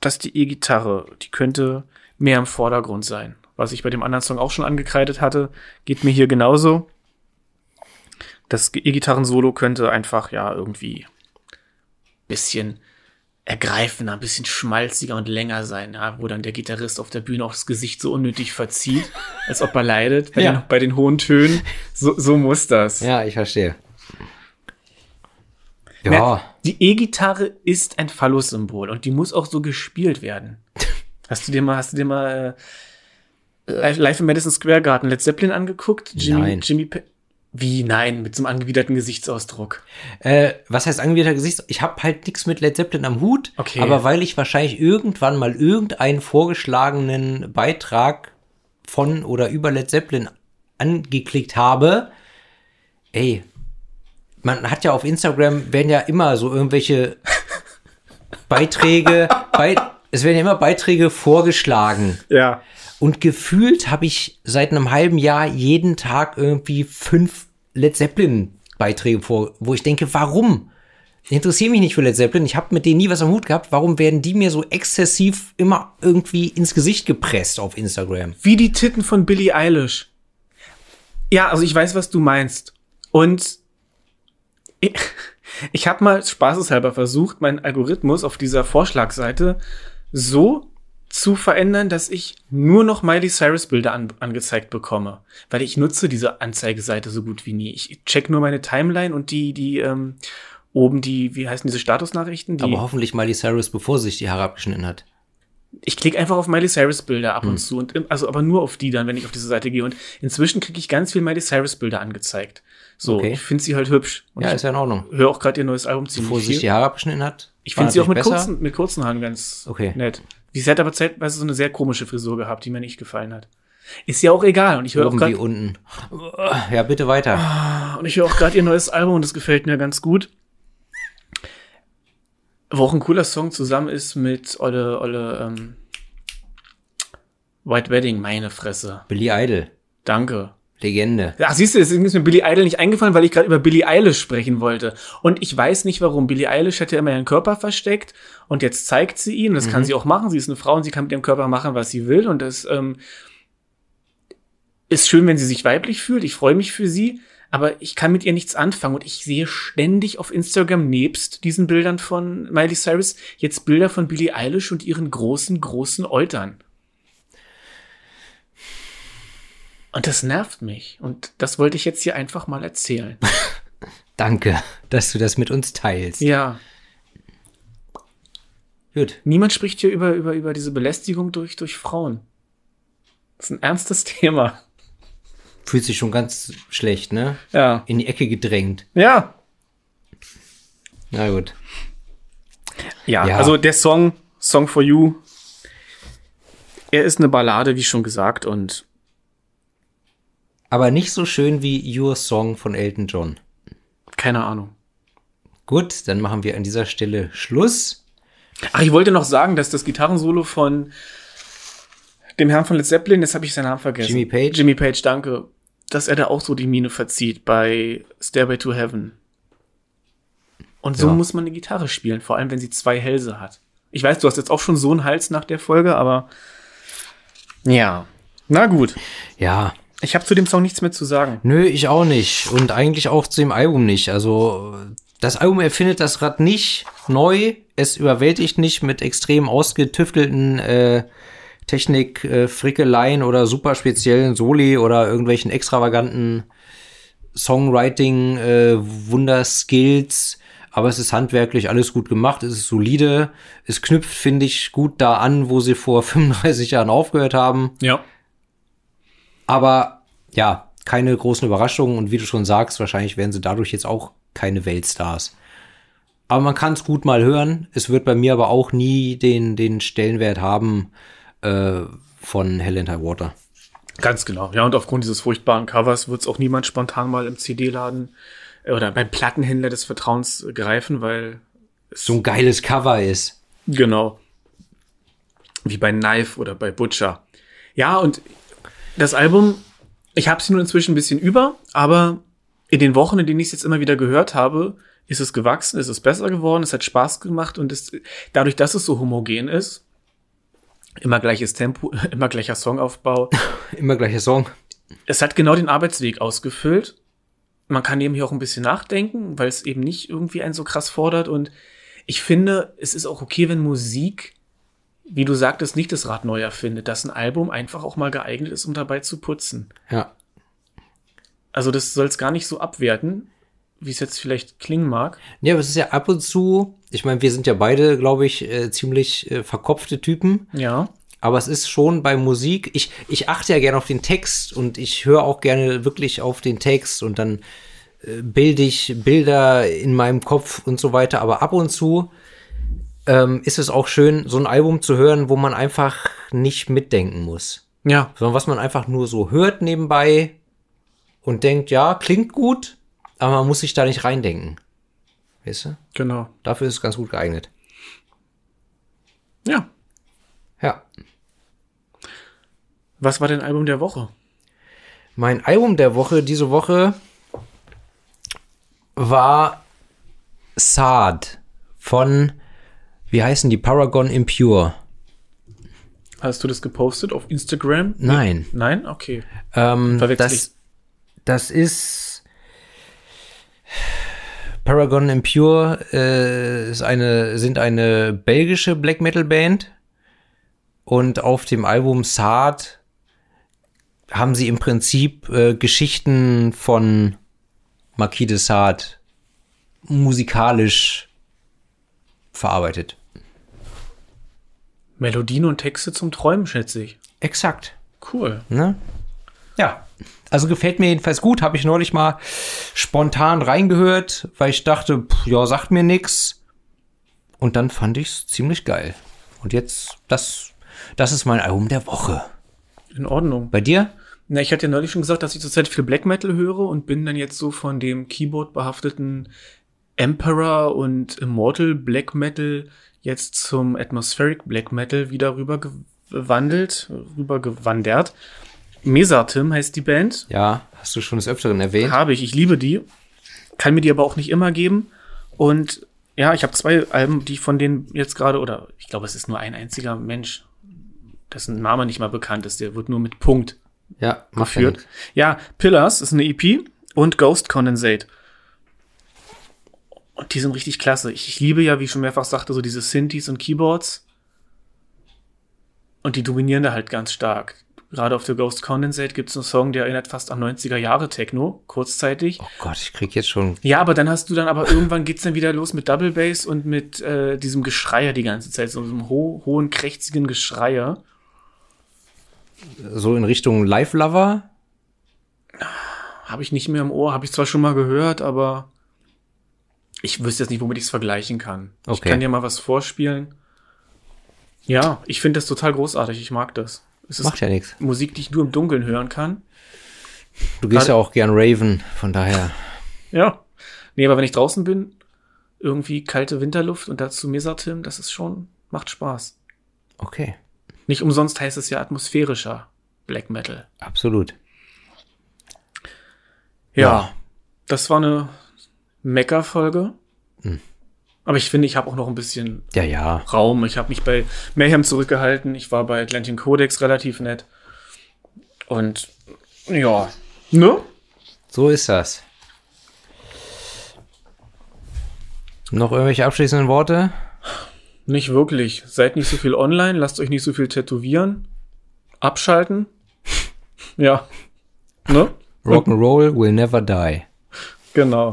dass die E-Gitarre, die könnte mehr im Vordergrund sein. Was ich bei dem anderen Song auch schon angekreidet hatte, geht mir hier genauso. Das E-Gitarren-Solo könnte einfach, ja, irgendwie bisschen ergreifender, ein bisschen schmalziger und länger sein, ja, wo dann der Gitarrist auf der Bühne auch das Gesicht so unnötig verzieht, als ob er leidet bei, Ja. den, bei den hohen Tönen. So, so muss das. Ja, ich verstehe. Ja, Ne, Die E-Gitarre ist ein Phallus-Symbol und die muss auch so gespielt werden. Hast du dir mal, hast du dir mal äh, live, live im Madison Square Garden Led Zeppelin angeguckt? Jimmy, Nein. Jimmy Pe Wie nein, mit so einem angewiderten Gesichtsausdruck. Äh, was heißt angewiderter Gesicht? Ich habe halt nichts mit Led Zeppelin am Hut, Okay. aber weil ich wahrscheinlich irgendwann mal irgendeinen vorgeschlagenen Beitrag von oder über Led Zeppelin angeklickt habe, ey, man hat ja auf Instagram werden ja immer so irgendwelche Beiträge, bei, es werden ja immer Beiträge vorgeschlagen. Ja. Und gefühlt habe ich seit einem halben Jahr jeden Tag irgendwie fünf Led Zeppelin-Beiträge vor, wo ich denke, warum? Ich interessiere mich nicht für Led Zeppelin, ich habe mit denen nie was am Hut gehabt. Warum werden die mir so exzessiv immer irgendwie ins Gesicht gepresst auf Instagram? Wie die Titten von Billie Eilish. Ja, also ich weiß, was du meinst. Und ich, ich habe mal spaßeshalber versucht, meinen Algorithmus auf dieser Vorschlagseite so zu verändern, dass ich nur noch Miley Cyrus Bilder an, angezeigt bekomme. Weil ich nutze diese Anzeigeseite so gut wie nie. Ich check nur meine Timeline und die, die, ähm, oben die, wie heißen diese Statusnachrichten? Die, Aber hoffentlich Miley Cyrus, bevor sie sich die Haare abgeschnitten hat. ich klicke einfach auf Miley Cyrus Bilder Hm. ab und zu und also aber nur auf die dann, wenn ich auf diese Seite gehe und inzwischen kriege ich ganz viel Miley Cyrus Bilder angezeigt. So, Okay. ich finde sie halt hübsch und Ja, ist ja in Ordnung. höre auch gerade ihr neues Album ziemlich Bevor sie sich die Haare abgeschnitten hat. Ich finde sie auch mit besser. kurzen, mit kurzen Haaren ganz Okay. nett. Sie hat aber zeitweise so eine sehr komische Frisur gehabt, die mir nicht gefallen hat. Ist ja auch egal und ich höre auch gerade unten. Ja, bitte weiter. und ich höre auch gerade ihr neues Album und das gefällt mir ganz gut. Wo auch ein cooler Song zusammen ist mit Olle, Olle, ähm, White Wedding, meine Fresse. Billy Idol. Danke. Legende. Ach, siehst du, deswegen ist mir Billie Idol nicht eingefallen, weil ich gerade über Billie Eilish sprechen wollte. Und ich weiß nicht warum. Billie Eilish hat ja immer ihren Körper versteckt und jetzt zeigt sie ihn. Das kann sie auch machen. Sie ist eine Frau und sie kann mit ihrem Körper machen, was sie will. Und das ähm, ist schön, wenn sie sich weiblich fühlt. Ich freue mich für sie. Aber ich kann mit ihr nichts anfangen. Und ich sehe ständig auf Instagram nebst diesen Bildern von Miley Cyrus jetzt Bilder von Billie Eilish und ihren großen, großen Eutern. Und das nervt mich. Und das wollte ich jetzt hier einfach mal erzählen. Danke, dass du das mit uns teilst. Ja, Gut. niemand spricht hier über, über, über diese Belästigung durch, durch Frauen. Das ist ein ernstes Thema. Fühlt sich schon ganz schlecht, ne? Ja. In die Ecke gedrängt. Ja. Na gut. Ja, Ja. also der Song, Song for You, er ist eine Ballade, wie schon gesagt, und Aber nicht so schön wie Your Song von Elton John. keine Ahnung. Gut, dann machen wir an dieser Stelle Schluss. Ach, ich wollte noch sagen, dass das Gitarrensolo von dem Herrn von Led Zeppelin, jetzt habe ich seinen Namen vergessen. Jimmy Page? Jimmy Page, danke. Dass er da auch so die Miene verzieht bei Stairway to Heaven. Und so Ja. muss man eine Gitarre spielen, vor allem wenn sie zwei Hälse hat. Ich weiß, du hast jetzt auch schon so einen Hals nach der Folge, aber ja. Na gut. Ja, Ich habe zu dem Song nichts mehr zu sagen. Nö, ich auch nicht. Und eigentlich auch zu dem Album nicht. Also, das Album erfindet das Rad nicht neu. Es überwältigt nicht mit extrem ausgetüftelten äh, Technik, äh, Frickeleien oder super speziellen Soli oder irgendwelchen extravaganten Songwriting, äh, Wunderskills. Aber es ist handwerklich alles gut gemacht, es ist solide. Es knüpft, finde ich, gut da an, wo sie vor 35 Jahren aufgehört haben. Ja. Aber ja, keine großen Überraschungen und wie du schon sagst, wahrscheinlich werden sie dadurch jetzt auch keine Weltstars. Aber man kann es gut mal hören. Es wird bei mir aber auch nie den, den Stellenwert haben äh, von Hell and High Water. Ganz genau. Ja, und aufgrund dieses furchtbaren Covers wird es auch niemand spontan mal im CD-Laden äh, oder beim Plattenhändler des Vertrauens greifen, weil So ein geiles Cover ist. Genau. Wie bei Knife oder bei Butcher. Ja, und das Album, ich habe es nun inzwischen ein bisschen über, aber in den Wochen, in denen ich es jetzt immer wieder gehört habe, ist es gewachsen, ist es besser geworden, es hat Spaß gemacht und es, dadurch, dass es so homogen ist, immer gleiches Tempo, immer gleicher Songaufbau, Immer gleicher Song. es hat genau den Arbeitsweg ausgefüllt. Man kann eben hier auch ein bisschen nachdenken, weil es eben nicht irgendwie einen so krass fordert. Und ich finde, es ist auch okay, wenn Musik, wie du sagtest, nicht das Rad neu erfindet, dass ein Album einfach auch mal geeignet ist, um dabei zu putzen. Ja. Also das soll es gar nicht so abwerten, wie es jetzt vielleicht klingen mag. Ja, aber es ist ja ab und zu, ich meine, wir sind ja beide, glaube ich, äh, ziemlich äh, verkopfte Typen. Ja. Aber es ist schon bei Musik, ich, ich achte ja gerne auf den Text und ich höre auch gerne wirklich auf den Text und dann äh, bilde ich Bilder in meinem Kopf und so weiter. Aber ab und zu ähm, ist es auch schön, so ein Album zu hören, wo man einfach nicht mitdenken muss. Ja. Sondern was man einfach nur so hört nebenbei und denkt, ja, klingt gut, aber man muss sich da nicht reindenken. Weißt du? Genau. Dafür ist es ganz gut geeignet. Ja. Ja. Was war dein Album der Woche? Mein Album der Woche diese Woche war Sad von, wie heißen die, Paragon Impure. Hast du das gepostet auf Instagram? Nein. Nein? Okay. Ähm, Verwechsel das, das ist Paragon Impure äh, ist eine, sind eine belgische Black Metal Band und auf dem Album Sad haben sie im Prinzip äh, Geschichten von Marquis de Sade musikalisch verarbeitet. Melodien und Texte zum Träumen, schätze ich. Exakt. Cool. Ne? Ja. Also gefällt mir jedenfalls gut. Habe ich neulich mal spontan reingehört, weil ich dachte, pff, ja, sagt mir nix. Und dann fand ich's ziemlich geil. Und jetzt, das, das ist mein Album der Woche. In Ordnung. Bei dir? Na, ich hatte ja neulich schon gesagt, dass ich zurzeit viel Black Metal höre und bin dann jetzt so von dem Keyboard behafteten Emperor und Immortal Black Metal jetzt zum Atmospheric Black Metal wieder rüber gewandelt, rüber gewandert. Mesatim heißt die Band. Ja, hast du schon des Öfteren erwähnt. Habe ich, ich liebe die. Kann mir die aber auch nicht immer geben. Und ja, ich habe zwei Alben, die von denen jetzt gerade, oder ich glaube, es ist nur ein einziger Mensch, dessen Name nicht mal bekannt ist, der wird nur mit Punkt Ja, ja geführt. nix. Ja, Pillars ist eine EP und Ghost Condensate. Und die sind richtig klasse. Ich, ich liebe ja, wie ich schon mehrfach sagte, so diese Synthes und Keyboards. Und die dominieren da halt ganz stark. Gerade auf der Ghost Condensate gibt es einen Song, der erinnert fast an 90er Jahre Techno, kurzzeitig. Oh Gott, ich krieg jetzt schon. Ja, aber dann hast du dann, aber irgendwann geht's dann wieder los mit Double Bass und mit äh, diesem Geschreier die ganze Zeit, so einem ho hohen, krächzigen Geschreier. So in Richtung Live Lover. Habe ich nicht mehr im Ohr, habe ich zwar schon mal gehört, aber ich wüsste jetzt nicht, womit ich es vergleichen kann. Ich Okay. kann dir mal was vorspielen. Ja, ich finde das total großartig, ich mag das. Es ist Macht ja nichts. Musik, die ich nur im Dunkeln hören kann. Du gehst Gerade- ja auch gern Raven, von daher. Ja. Nee, aber wenn ich draußen bin, irgendwie kalte Winterluft und dazu Mesatim, das ist schon, macht Spaß. Okay, Nicht umsonst heißt es ja atmosphärischer Black Metal. absolut. Ja, Ja. das war eine Mecker-Folge. Hm. Aber ich finde, ich habe auch noch ein bisschen Ja, ja. Raum. Ich habe mich bei Mayhem zurückgehalten. Ich war bei Atlantic Codex relativ nett. Und ja, ne? So ist das. Noch irgendwelche abschließenden Worte? Nicht wirklich. Seid nicht so viel online, lasst euch nicht so viel tätowieren. Abschalten. ja. Ne? Rock'n'Roll will never die. Genau.